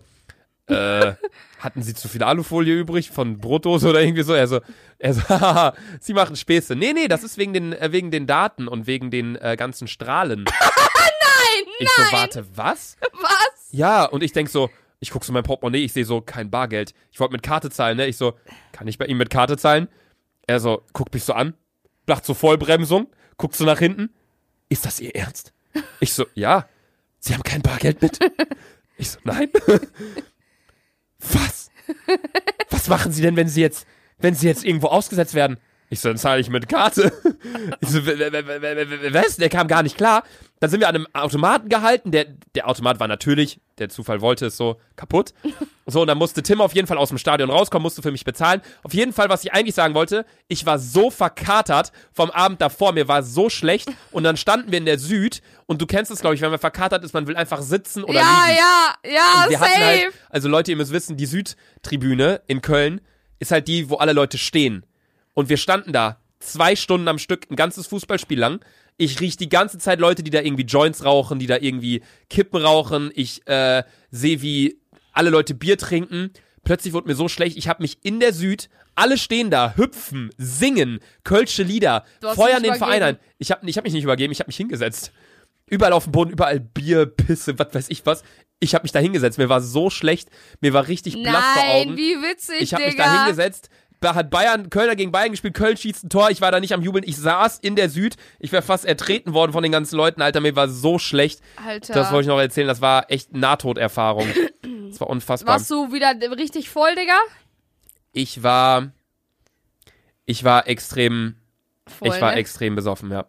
äh, hatten Sie zu viel Alufolie übrig von Brotdose oder irgendwie so? Er so, er so, haha, Sie machen Späße. Nee, nee, das ist wegen den, äh, wegen den Daten und wegen den äh, ganzen Strahlen. Nein, Ich so, warte, was? Was? Ja, und ich denk so, ich guck so in mein Portemonnaie, ich sehe so kein Bargeld. Ich wollte mit Karte zahlen, ne? Ich so, kann ich bei ihm mit Karte zahlen? Er so, guckt mich so an, macht so Vollbremsung, guckt so nach hinten. Ist das Ihr Ernst? Ich so, ja. Sie haben kein Bargeld mit? Ich so, nein. Was? Was machen Sie denn, wenn Sie jetzt, wenn Sie jetzt irgendwo ausgesetzt werden? Ich so, dann zahle ich mit Karte. Ich so, was? Der kam gar nicht klar. Dann sind wir an einem Automaten gehalten. Der, der Automat war natürlich, der Zufall wollte es so, kaputt. So, und dann musste Tim auf jeden Fall aus dem Stadion rauskommen, musste für mich bezahlen. Auf jeden Fall, was ich eigentlich sagen wollte, ich war so verkatert vom Abend davor, mir war so schlecht. Und dann standen wir in der Süd. Und du kennst es, glaube ich, wenn man verkatert ist, man will einfach sitzen oder ja, liegen. ja, ja, Wir safe. hatten halt, also Leute, ihr müsst wissen, die Südtribüne in Köln ist halt die, wo alle Leute stehen. Und wir standen da zwei Stunden am Stück, ein ganzes Fußballspiel lang. Ich riech die ganze Zeit Leute, die da irgendwie Joints rauchen, die da irgendwie Kippen rauchen. Ich äh, sehe, wie alle Leute Bier trinken. Plötzlich wurde mir so schlecht, ich habe mich in der Süd, alle stehen da, hüpfen, singen, kölsche Lieder, feuern den Verein ein. Ich habe ich hab mich nicht übergeben, ich habe mich hingesetzt. Überall auf dem Boden, überall Bier, Pisse, was weiß ich was. Ich habe mich da hingesetzt. Mir war so schlecht. Mir war richtig blass vor Nein, Augen. wie witzig, ich habe mich da hingesetzt. Da hat Bayern, Kölner gegen Bayern gespielt. Köln schießt ein Tor. Ich war da nicht am Jubeln. Ich saß in der Süd. Ich wäre fast ertreten worden von den ganzen Leuten. Alter, mir war so schlecht. Alter. Das wollte ich noch erzählen. Das war echt Nahtoderfahrung. Das war unfassbar. Warst du wieder richtig voll, Digga? Ich war, ich war extrem Voll, ich war ne? extrem besoffen, ja.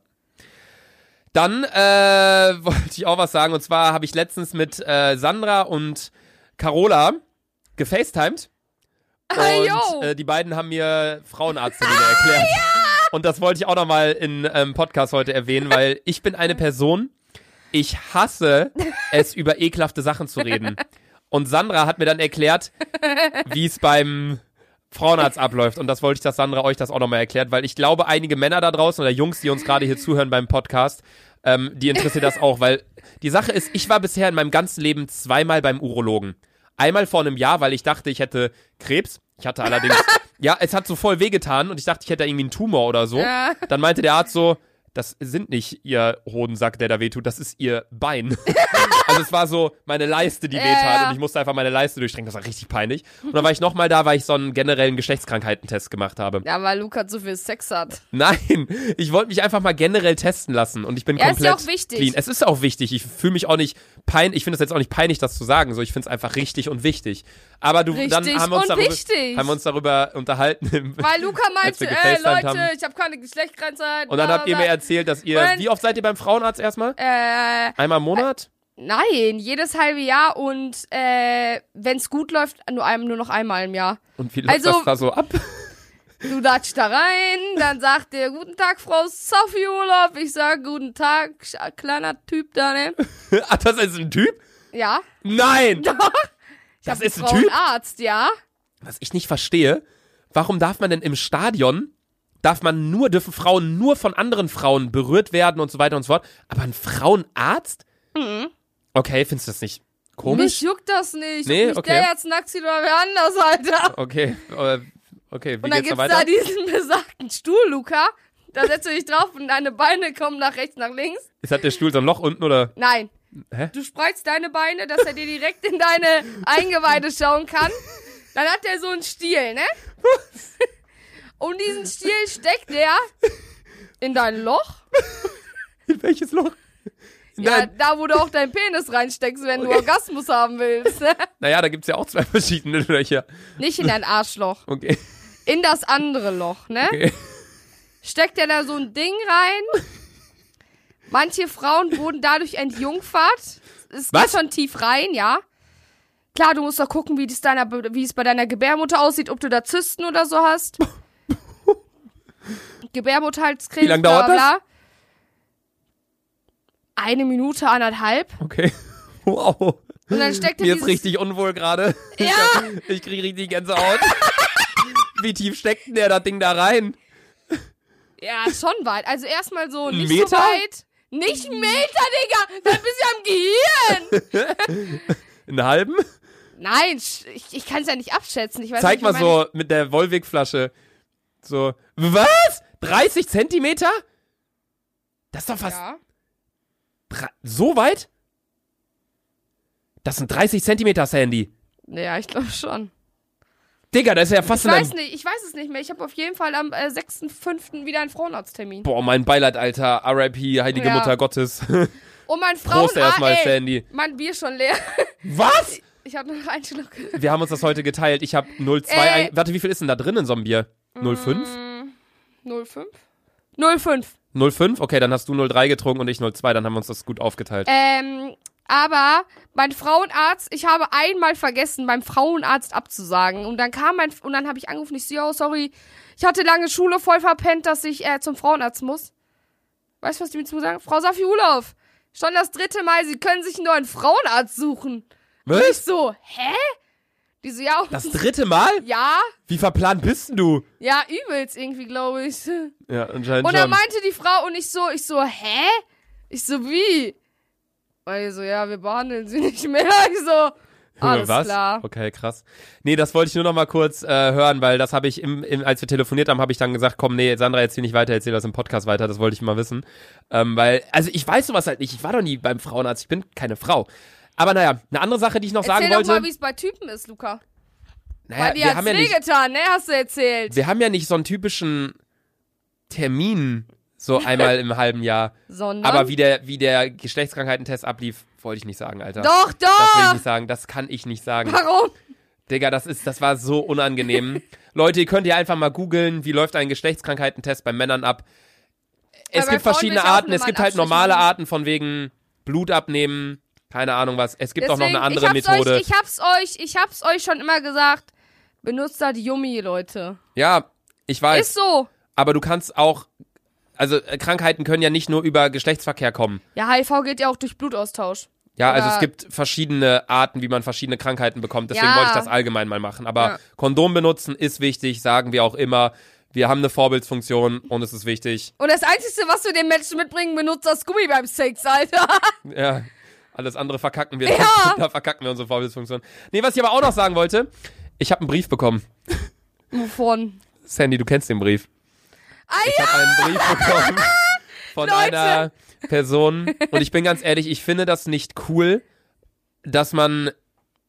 Dann äh, wollte ich auch was sagen. Und zwar habe ich letztens mit äh, Sandra und Carola gefacetimed. Und Ah, yo. äh, die beiden haben mir Frauenarzttermine erklärt. Und das wollte ich auch nochmal in ähm, Podcast heute erwähnen, weil ich bin eine Person, ich hasse es, über ekelhafte Sachen zu reden. Und Sandra hat mir dann erklärt, wie es beim Frauenarzt abläuft. Und das wollte ich, dass Sandra euch das auch nochmal erklärt, weil ich glaube, einige Männer da draußen oder Jungs, die uns gerade hier zuhören beim Podcast, ähm, die interessiert das auch, weil die Sache ist, ich war bisher in meinem ganzen Leben zweimal beim Urologen. Einmal vor einem Jahr, weil ich dachte, ich hätte Krebs. Ich hatte allerdings, ja, es hat so voll wehgetan und ich dachte, ich hätte irgendwie einen Tumor oder so. Ja. Dann meinte der Arzt so, das sind nicht ihr Hodensack, der da wehtut, das ist ihr Bein. also es war so meine Leiste, die Ja, wehtat ja. und ich musste einfach meine Leiste durchstrecken. Das war richtig peinlich. Und dann war ich nochmal da, weil ich so einen generellen Geschlechtskrankheitentest gemacht habe. Ja, weil Luca so viel Sex hat. Nein, ich wollte mich einfach mal generell testen lassen und ich bin Ja, ist komplett ja auch wichtig. clean. Es ist auch wichtig. Ich fühle mich auch nicht peinlich. Ich finde es jetzt auch nicht peinlich, das zu sagen. So, ich finde es einfach richtig und wichtig. Aber du, dann Richtig haben wir uns darüber, wichtig. haben wir uns darüber unterhalten. Im, Weil Luca meinte, ey gefacetimed Leute, haben. ich habe keine Geschlechtskrankheit. und dann habt ihr mir erzählt, dass ihr, Und- wie oft seid ihr beim Frauenarzt erstmal? Äh, Einmal im Monat? nein, jedes halbe Jahr und äh, wenn es gut läuft, nur, einem, nur noch einmal im Jahr. Und wie läuft also- das da so ab? Du latscht da rein, dann sagt der Guten Tag, Frau Sophie Urlaub. Ich sag Guten Tag, kleiner Typ da, ne? Ach, das ist ein Typ? Ja. Nein! Doch. Das ist ein Typ? Frauenarzt, ja. Was ich nicht verstehe, warum darf man denn im Stadion, darf man nur, dürfen Frauen nur von anderen Frauen berührt werden und so weiter und so fort, aber ein Frauenarzt? Okay, findest du das nicht Mich komisch? juckt das nicht. Nee, mich okay. der jetzt nackt oder wer anders, Alter. Okay, äh, okay, wie Und dann geht's da gibt's weiter? da diesen besagten Stuhl, Luca. Da setzt du dich drauf und deine Beine kommen nach rechts, nach links. Ist hat der Stuhl so ein Loch unten oder? Nein. Hä? Du spreizst deine Beine, dass er dir direkt in deine Eingeweide schauen kann. Dann hat er so einen Stiel, ne? Und diesen Stiel steckt er in dein Loch. In welches Loch? Ja, Nein. da wo du auch deinen Penis reinsteckst, wenn du Orgasmus haben willst. Ne? Naja, da gibt's ja auch zwei verschiedene Löcher. Nicht in dein Arschloch. Okay. In das andere Loch, ne? okay. Steckt er da so ein Ding rein. Manche Frauen wurden dadurch entjungfert. Es geht Was? schon tief rein, ja. Klar, du musst doch gucken, wie, das deiner, wie es bei deiner Gebärmutter aussieht, ob du da Zysten oder so hast. Gebärmutterhalskrebs, Wie lang bla, dauert bla, bla. Eine Minute, anderthalb. Okay. Wow. Und dann steckt Mir ist richtig unwohl gerade. Ja, Ich krieg richtig Gänsehaut. Wie tief steckt denn der das Ding da rein? ja, schon weit. Also erstmal so nicht so Meter? weit. Nicht ein Meter, Digga! Dann bist du ja am Gehirn! Einen halben? Nein, ich, ich kann es ja nicht abschätzen. Ich weiß Zeig nicht, mal meine- so mit der Volvic-Flasche. So. Was? 30 Zentimeter? Das ist doch fast Ja. so weit? Das sind 30 Zentimeter, Sandy. Ja, ich glaube schon. Digga, das ist ja fast Ich in weiß nicht, ich weiß es nicht mehr. Ich habe auf jeden Fall am äh, 6.5. wieder einen Frauenarzttermin. Boah, mein Beileid, Alter. RIP, Heilige Ja. Mutter Gottes. Und mein Prost Frauen... erstmal, ah, Sandy. Mein Bier schon leer. Was? Ich habe noch einen Schluck. Wir haben uns das heute geteilt. Ich habe 0,2 Äh. ein... Warte, wie viel ist denn da drin in so einem Bier? 0,5? 05? 05. 0,5? Okay, dann hast du 0,3 getrunken und ich 0,2. Dann haben wir uns das gut aufgeteilt. Ähm, aber mein Frauenarzt, ich habe einmal vergessen, beim Frauenarzt abzusagen. Und dann kam mein, und dann habe ich angerufen, ich so, yo, sorry, ich hatte lange Schule voll verpennt, dass ich äh, zum Frauenarzt muss. Weißt du, was die mir zu sagen? Frau Safi Ulof, schon das dritte Mal, Sie können sich einen neuen Frauenarzt suchen. Und ich Was? so, hä? Die so, ja, Das dritte Mal? ja, Wie verplant bist denn du? ja, übelst irgendwie, glaube ich. Ja, anscheinend Und dann schon. meinte die Frau und ich so, ich so, hä? Ich so, wie? Die so, ja, wir behandeln sie nicht mehr. Ich so, alles Was? klar. Okay, krass. Nee, das wollte ich nur noch mal kurz äh, hören, weil das habe ich, im, im, als wir telefoniert haben, habe ich dann gesagt, komm, nee, Sandra, erzähl nicht weiter, erzähl das im Podcast weiter, das wollte ich mal wissen. Ähm, weil, also ich weiß sowas halt nicht, ich war doch nie beim Frauenarzt, ich bin keine Frau. Aber naja, eine andere Sache, die ich noch sagen Erzähl wollte. doch mal, wie es bei Typen ist, Luca. naja, Weil dir wir, haben ja nicht, wehgetan, ne? Hast du erzählt. wir haben ja nicht so einen typischen Termin so einmal im halben Jahr. Sondern. Aber wie der, wie der Geschlechtskrankheitentest ablief, wollte ich nicht sagen, Alter. Doch, Das will ich doch! nicht sagen, das kann ich nicht sagen. Warum? Digga, das ist, das war so unangenehm. Leute, ihr könnt ja einfach mal googeln, wie läuft ein Geschlechtskrankheitentest bei Männern ab. Es gibt Frauen verschiedene Arten. Es gibt halt normale. Arten von wegen Blut abnehmen, keine Ahnung was. Es gibt auch noch eine andere ich Methode. Euch, ich hab's euch, ich hab's euch schon immer gesagt. Benutzt da die Yummy, Leute. ja, ich weiß. Ist so. Aber du kannst auch, also äh, Krankheiten können ja nicht nur über Geschlechtsverkehr kommen. Ja, HIV geht ja auch durch Blutaustausch. Ja, also Oder- es gibt verschiedene Arten, wie man verschiedene Krankheiten bekommt. Deswegen Ja. wollte ich das allgemein mal machen. Aber Ja. Kondom benutzen ist wichtig, sagen wir auch immer. Wir haben eine Vorbildsfunktion und es ist wichtig. Und das Einzige, was wir den Menschen mitbringen, benutzt das Gummi beim Sex, Alter. Ja, alles andere verkacken wir. Ja. da verkacken wir unsere Vorbildsfunktion. Nee, was ich aber auch noch sagen wollte, ich habe einen Brief bekommen. Wovon? Sandy, du kennst den Brief. Ah Ich ja! habe einen Brief bekommen von Leute. einer Person und ich bin ganz ehrlich, ich finde das nicht cool, dass man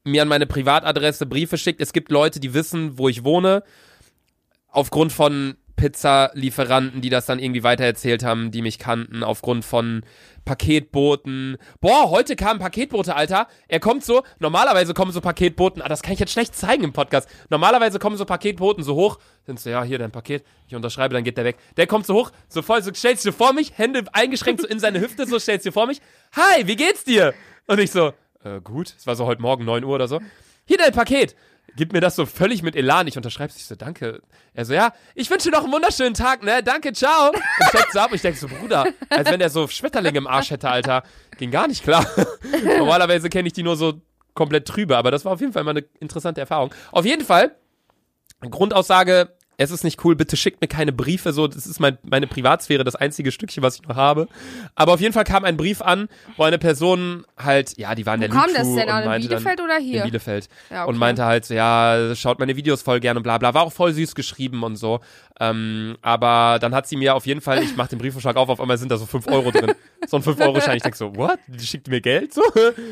mir an meine Privatadresse Briefe schickt. Es gibt Leute, die wissen, wo ich wohne, aufgrund von Pizzalieferanten, die das dann irgendwie weitererzählt haben, die mich kannten, aufgrund von Paketboten. Boah, heute kam ein Paketbote, Alter. Er kommt so, normalerweise kommen so Paketboten, ah, das kann ich jetzt schlecht zeigen im Podcast. Normalerweise kommen so Paketboten so hoch, sind so, ja, hier dein Paket, ich unterschreibe, dann geht der weg. Der kommt so hoch, so voll, so stellst du vor mich, Hände eingeschränkt so in seine Hüfte, so stellst du vor mich. Hi, wie geht's dir? Und ich so, äh, gut, es war so heute Morgen 9 Uhr oder so. Hier dein Paket. Gibt mir das so völlig mit Elan. Ich unterschreibe Ich so, danke. Er so, ja, ich wünsche dir noch einen wunderschönen Tag, ne? Danke, ciao. Und steckt so ab. Und ich denke so, Bruder, als wenn der so Schmetterlinge im Arsch hätte, Alter. Ging gar nicht klar. Normalerweise kenne ich die nur so komplett trübe, aber das war auf jeden Fall mal eine interessante Erfahrung. Auf jeden Fall, Grundaussage, es ist nicht cool, bitte schickt mir keine Briefe, so, das ist mein, meine Privatsphäre, das einzige Stückchen, was ich noch habe. Aber auf jeden Fall kam ein Brief an, wo eine Person halt, ja, die war in der Wo kam Lutu das denn an? In Bielefeld dann, oder hier? In Bielefeld. Ja, okay. Und meinte halt so, ja, schaut meine Videos voll gern und bla bla. War auch voll süß geschrieben und so. Ähm, aber dann hat sie mir auf jeden Fall, ich mach den Briefumschlag auf, auf einmal sind da so 5 Euro drin. So ein 5-Euro-Schein. Ich denk so, what? Die schickt mir Geld? So?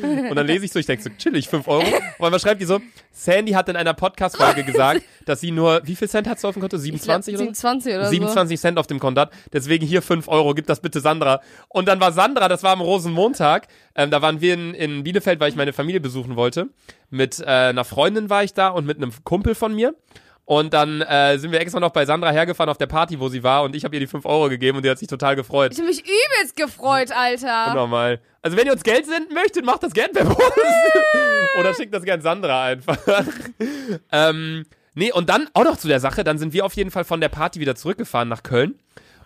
Und dann lese ich so, ich denk so, chillig, 5 Euro. Und einmal schreibt die so, Sandy hat in einer Podcast-Folge gesagt, dass sie nur, wie viel Cent hat sie auf dem Konto? 27 oder so? 27 oder 27 Cent auf dem Konto hat. Deswegen hier 5 Euro, gib das bitte Sandra. Und dann war Sandra, das war am Rosenmontag, ähm, da waren wir in, in Bielefeld, weil ich meine Familie besuchen wollte. Mit äh, einer Freundin war ich da und mit einem Kumpel von mir. Und dann äh, sind wir extra noch bei Sandra hergefahren auf der Party, wo sie war. Und ich habe ihr die 5 Euro gegeben und die hat sich total gefreut. so. Ich hab mich übelst gefreut, Alter. Normal. Also wenn ihr uns Geld senden möchtet, macht das gern per Post. Oder schickt das gern Sandra einfach. ähm, nee, und dann auch noch zu der Sache, dann sind wir auf jeden Fall von der Party wieder zurückgefahren nach Köln.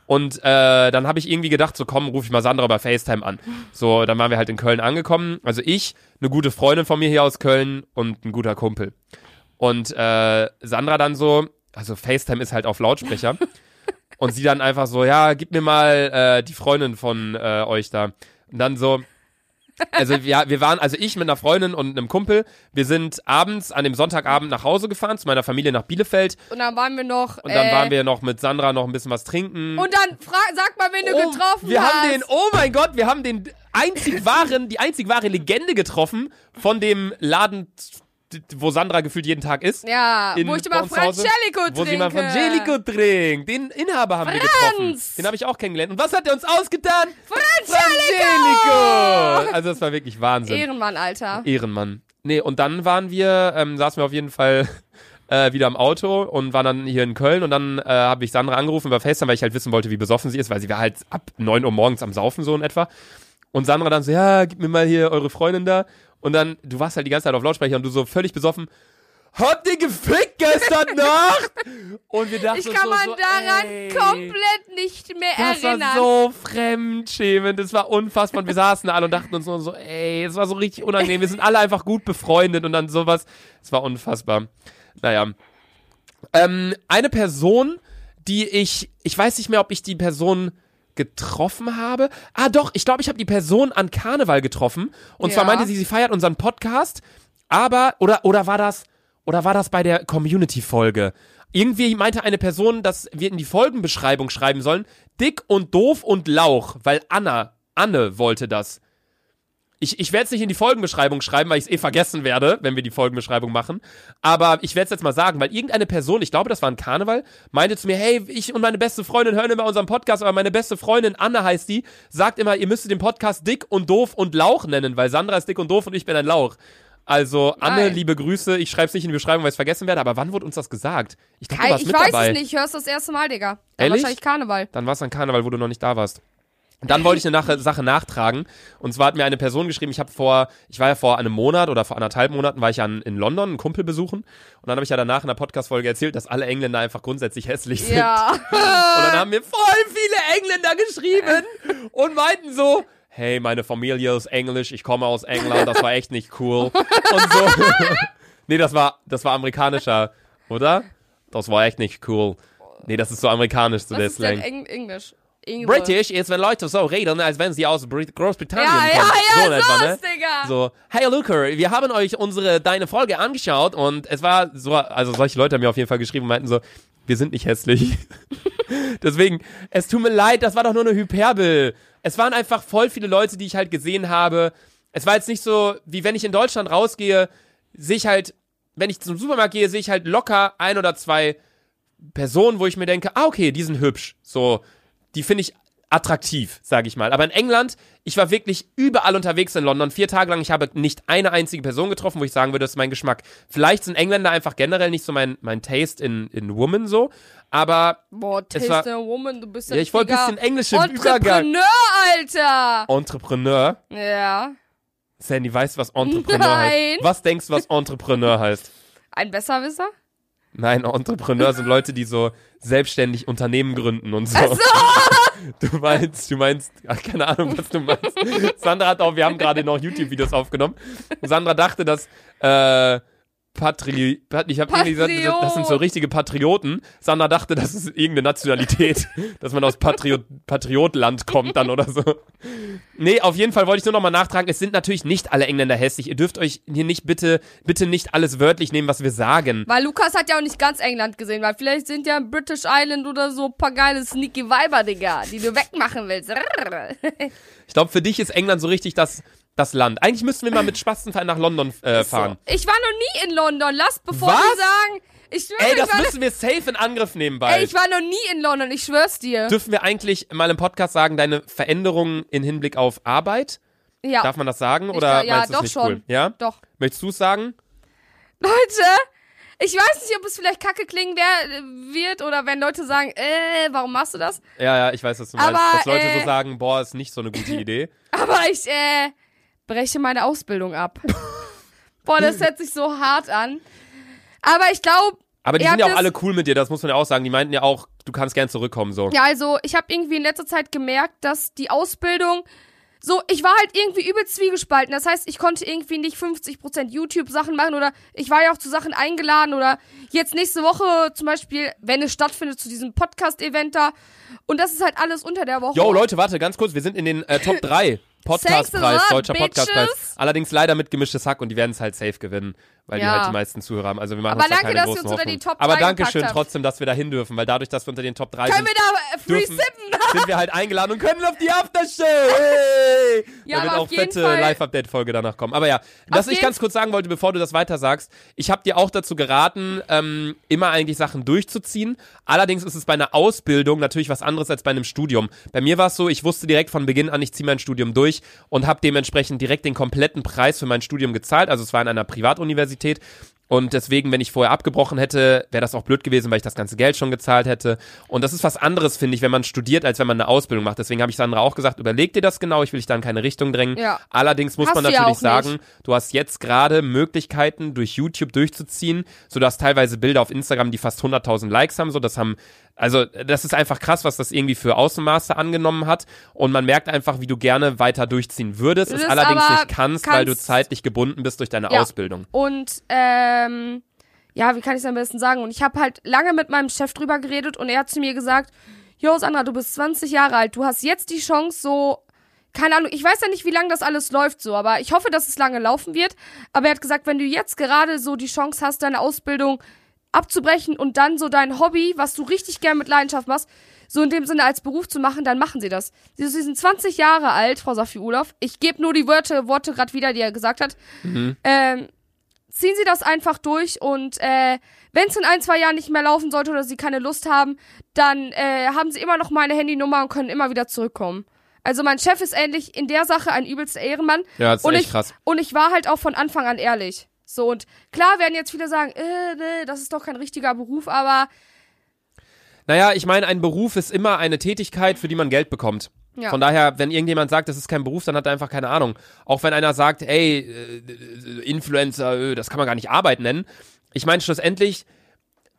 Und äh, dann habe ich irgendwie gedacht, so komm, ruf ich mal Sandra bei FaceTime an. So, dann waren wir halt in Köln angekommen. Also ich, eine gute Freundin von mir hier aus Köln und ein guter Kumpel. Und äh, Sandra dann so, also FaceTime ist halt auf Lautsprecher. und sie dann einfach so, ja, gib mir mal äh, die Freundin von äh, euch da. Und dann so, Also ja, wir waren, also ich mit einer Freundin und einem Kumpel, wir sind abends an dem Sonntagabend nach Hause gefahren, zu meiner Familie nach Bielefeld. Und dann waren wir noch. Und dann äh, waren wir noch mit Sandra noch ein bisschen was trinken. Und dann frag, sag mal, wen du Oh, getroffen wir hast. haben den, oh mein Gott, wir haben den einzig wahren, die einzig wahre Legende getroffen von dem Laden, wo Sandra gefühlt jeden Tag ist. Ja, in- wo ich immer Frangelico trinke. Wo sie mal Frangelico trinkt. Den Inhaber haben wir getroffen. Franz! Den habe ich auch kennengelernt. Und was hat er uns ausgetan? Frangelico! Also das war wirklich Wahnsinn. Ehrenmann, Alter. Ehrenmann. Nee, und dann waren wir, ähm, saßen wir auf jeden Fall äh, wieder im Auto und waren dann hier in Köln und dann äh, habe ich Sandra angerufen über FaceTime, weil ich halt wissen wollte, wie besoffen sie ist, weil sie war halt ab 9 Uhr morgens am Saufen so in etwa. Und Sandra dann so, ja, gib mir mal hier eure Freundin da. Und dann, du warst halt die ganze Zeit auf Lautsprecher und du so völlig besoffen, habt ihr gefickt gestern Nacht? Und wir dachten Ich kann so, man so, daran ey, komplett nicht mehr das erinnern. war so fremdschämend, das war unfassbar. Und wir saßen da alle und dachten uns nur so, ey, es war so richtig unangenehm. Wir sind alle einfach gut befreundet und dann sowas. Es war unfassbar. Naja. Ähm, eine Person, die ich, ich weiß nicht mehr, ob ich die Person getroffen habe. Ah, doch, ich glaube, ich habe die Person an Karneval getroffen. Und zwar Ja. meinte sie, sie feiert unseren Podcast. Aber, oder, oder war das, oder war das bei der Community-Folge? Irgendwie meinte eine Person, dass wir in die Folgenbeschreibung schreiben sollen, dick und doof und Lauch, weil Anna, Anne wollte das. Ich, ich werde es nicht in die Folgenbeschreibung schreiben, weil ich es eh vergessen werde, wenn wir die Folgenbeschreibung machen. Aber ich werde es jetzt mal sagen, weil irgendeine Person, ich glaube, das war ein Karneval, meinte zu mir, hey, ich und meine beste Freundin hören immer unseren Podcast, aber meine beste Freundin, Anne heißt die, sagt immer, ihr müsstet den Podcast dick und doof und Lauch nennen, weil Sandra ist dick und doof und ich bin ein Lauch. Also, Anne, Nein. liebe Grüße. Ich schreibe es nicht in die Beschreibung, weil ich es vergessen werde, aber wann wurde uns das gesagt? Ich du Kai, ich weiß dabei. es nicht, ich hör's das erste Mal, Digga. Dann Ehrlich? wahrscheinlich Karneval. Dann war es an Karneval, wo du noch nicht da warst. Und dann wollte ich eine Nach Sache nachtragen. Und zwar hat mir eine Person geschrieben, ich habe vor, ich war ja vor einem Monat oder vor anderthalb Monaten, war ich ja in, London, einen Kumpel besuchen. Und dann habe ich ja danach in der Podcast-Folge erzählt, dass alle Engländer einfach grundsätzlich hässlich sind. Ja. Und dann haben mir voll viele Engländer geschrieben und meinten so, hey, meine Familie ist Englisch, ich komme aus England, das war echt nicht cool. Und so. nee, das war, das war amerikanischer, oder? Das war echt nicht cool. Nee, das ist so amerikanisch, so Was der ist denn Slang. Eng Englisch? Ingwe. British ist, wenn Leute so reden, als wenn sie aus Brit Großbritannien Ja, ja, kommen. ja, so in etwa, ne? Digga. So, hey Luca, wir haben euch unsere, deine Folge angeschaut und es war so, also solche Leute haben mir auf jeden Fall geschrieben und meinten so, wir sind nicht hässlich. Deswegen, es tut mir leid, das war doch nur eine Hyperbel. Es waren einfach voll viele Leute, die ich halt gesehen habe. Es war jetzt nicht so, wie wenn ich in Deutschland rausgehe, sehe ich halt, wenn ich zum Supermarkt gehe, sehe ich halt locker ein oder zwei Personen, wo ich mir denke, ah, okay, die sind hübsch. So, die finde ich attraktiv, sage ich mal. Aber in England, ich war wirklich überall unterwegs in London, vier Tage lang. Ich habe nicht eine einzige Person getroffen, wo ich sagen würde, das ist mein Geschmack. Vielleicht sind Engländer einfach generell nicht so mein, mein Taste in, in Woman so. Aber Boah, Es war- Taste a Woman, du bist ja Ja, ich wollte ein bisschen englisch im Übergang. Entrepreneur, Alter! Entrepreneur, Ja. Sandy, weißt du, was Entrepreneur Nein. heißt? Was denkst du, was Entrepreneur heißt? Ein Besserwisser? Nein, Entrepreneur sind Leute, die so selbstständig Unternehmen gründen und so. Du meinst, du meinst, ach, keine Ahnung, was du meinst. Sandra hat auch, wir haben gerade noch YouTube-Videos aufgenommen. Sandra dachte, dass äh, Patri, Pat- ich habe irgendwie gesagt, das- sind so richtige Patrioten. Sandra dachte, das ist irgendeine Nationalität, dass man aus Patriot, Patriotland kommt dann oder so. Nee, auf jeden Fall wollte ich nur noch mal nachtragen, es sind natürlich nicht alle Engländer hässlich. Ihr dürft euch hier nicht bitte, bitte nicht alles wörtlich nehmen, was wir sagen. Weil Lukas hat ja auch nicht ganz England gesehen, weil vielleicht sind ja British Island oder so ein paar geile sneaky Weiber, Digga, die du wegmachen willst. Ich glaube, für dich ist England so richtig das, das Land. Eigentlich müssten wir mal mit Spastenverein nach London äh, fahren. Ich war noch nie in London. Lass, bevor Was? die sagen, ich schwöre, Ey, ich, das müssen wir safe in Angriff nehmen ey, bald. ich war noch nie in London, ich schwör's dir. Dürfen wir eigentlich mal im Podcast sagen, deine Veränderungen in Hinblick auf Arbeit? ja, Darf man das sagen? Ich Oder glaub- ja, meinst du doch nicht schon. cool? Ja? doch. Möchtest du es sagen? Leute, ich weiß nicht, ob es vielleicht kacke klingen wird oder wenn Leute sagen, äh, warum machst du das? Ja, ja, ich weiß, was du meinst. Aber, Dass Leute äh, so sagen, boah, ist nicht so eine gute Idee. Aber ich, äh, breche meine Ausbildung ab. Boah, das hört sich so hart an. Aber ich glaube, Aber die sind ja auch alle cool mit dir, das muss man ja auch sagen. Die meinten ja auch, du kannst gern zurückkommen, so. ja, also ich habe irgendwie in letzter Zeit gemerkt, dass die Ausbildung so, ich war halt irgendwie übel zwiegespalten. Das heißt, ich konnte irgendwie nicht 50% YouTube-Sachen machen oder ich war ja auch zu Sachen eingeladen oder jetzt nächste Woche zum Beispiel, wenn es stattfindet, zu diesem Podcast-Event da. Und das ist halt alles unter der Woche. Yo, Leute, warte, ganz kurz, wir sind in den äh, Top 3. Podcastpreis, deutscher Podcastpreis. Allerdings leider mit gemischtes Hack und die werden es halt safe gewinnen, weil die Ja. halt die meisten Zuhörer haben. Also wir machen Aber uns da danke, keine dass großen uns unter die. Top Aber 3 danke gepackt schön habt. trotzdem, dass wir da hin dürfen, weil dadurch, dass wir unter den Top 3 Können sind, wir da äh, free dürfen- sippen? sind wir halt eingeladen und können auf die Aftershow. Hey! Ja, da wird aber auch fette Live-Update-Folge danach kommen. Aber ja, was ich ganz kurz sagen wollte, bevor du das weiter sagst, ich habe dir auch dazu geraten, ähm, immer eigentlich Sachen durchzuziehen. Allerdings ist es bei einer Ausbildung natürlich was anderes als bei einem Studium. Bei mir war es so, ich wusste direkt von Beginn an, ich ziehe mein Studium durch und habe dementsprechend direkt den kompletten Preis für mein Studium gezahlt. Also es war in einer Privatuniversität. Und deswegen, wenn ich vorher abgebrochen hätte, wäre das auch blöd gewesen, weil ich das ganze Geld schon gezahlt hätte. Und das ist was anderes, finde ich, wenn man studiert, als wenn man eine Ausbildung macht. Deswegen habe ich Sandra auch gesagt, überleg dir das genau, ich will dich da in keine Richtung drängen. Ja. Allerdings muss Hast man natürlich sagen, nicht. du hast jetzt gerade Möglichkeiten, durch YouTube durchzuziehen. So, du hast teilweise Bilder auf Instagram, die fast 100.000 Likes haben. So, das haben, also, das ist einfach krass, was das irgendwie für Außenmaße angenommen hat. Und man merkt einfach, wie du gerne weiter durchziehen würdest, es allerdings nicht kannst, weil du kannst- zeitlich gebunden bist durch deine Ja. Ausbildung. Und ähm, ja, wie kann ich es am besten sagen? Und ich habe halt lange mit meinem Chef drüber geredet und er hat zu mir gesagt, Jo, Sandra, du bist 20 Jahre alt, du hast jetzt die Chance, so, keine Ahnung, ich weiß ja nicht, wie lange das alles läuft so, aber ich hoffe, dass es lange laufen wird. Aber er hat gesagt, wenn du jetzt gerade so die Chance hast, deine Ausbildung abzubrechen und dann so dein Hobby, was du richtig gern mit Leidenschaft machst, so in dem Sinne als Beruf zu machen, dann machen sie das. Sie, sie sind 20 Jahre alt, Frau Safi Ulof. Ich gebe nur die Worte, Worte gerade wieder, die er gesagt hat. Ähm, ziehen Sie das einfach durch und äh, wenn es in ein, zwei Jahren nicht mehr laufen sollte oder Sie keine Lust haben, dann äh, haben Sie immer noch meine Handynummer und können immer wieder zurückkommen. Also mein Chef ist ähnlich in der Sache ein übelster Ehrenmann. Ja, das ist und echt ich, krass. Und ich war halt auch von Anfang an ehrlich. So, und klar werden jetzt viele sagen, äh, nee, das ist doch kein richtiger Beruf, aber Naja, ich meine, ein Beruf ist immer eine Tätigkeit, für die man Geld bekommt. Ja. Von daher, wenn irgendjemand sagt, das ist kein Beruf, dann hat er einfach keine Ahnung. Auch wenn einer sagt, ey, äh, Influencer, äh, das kann man gar nicht Arbeit nennen. Ich meine, schlussendlich,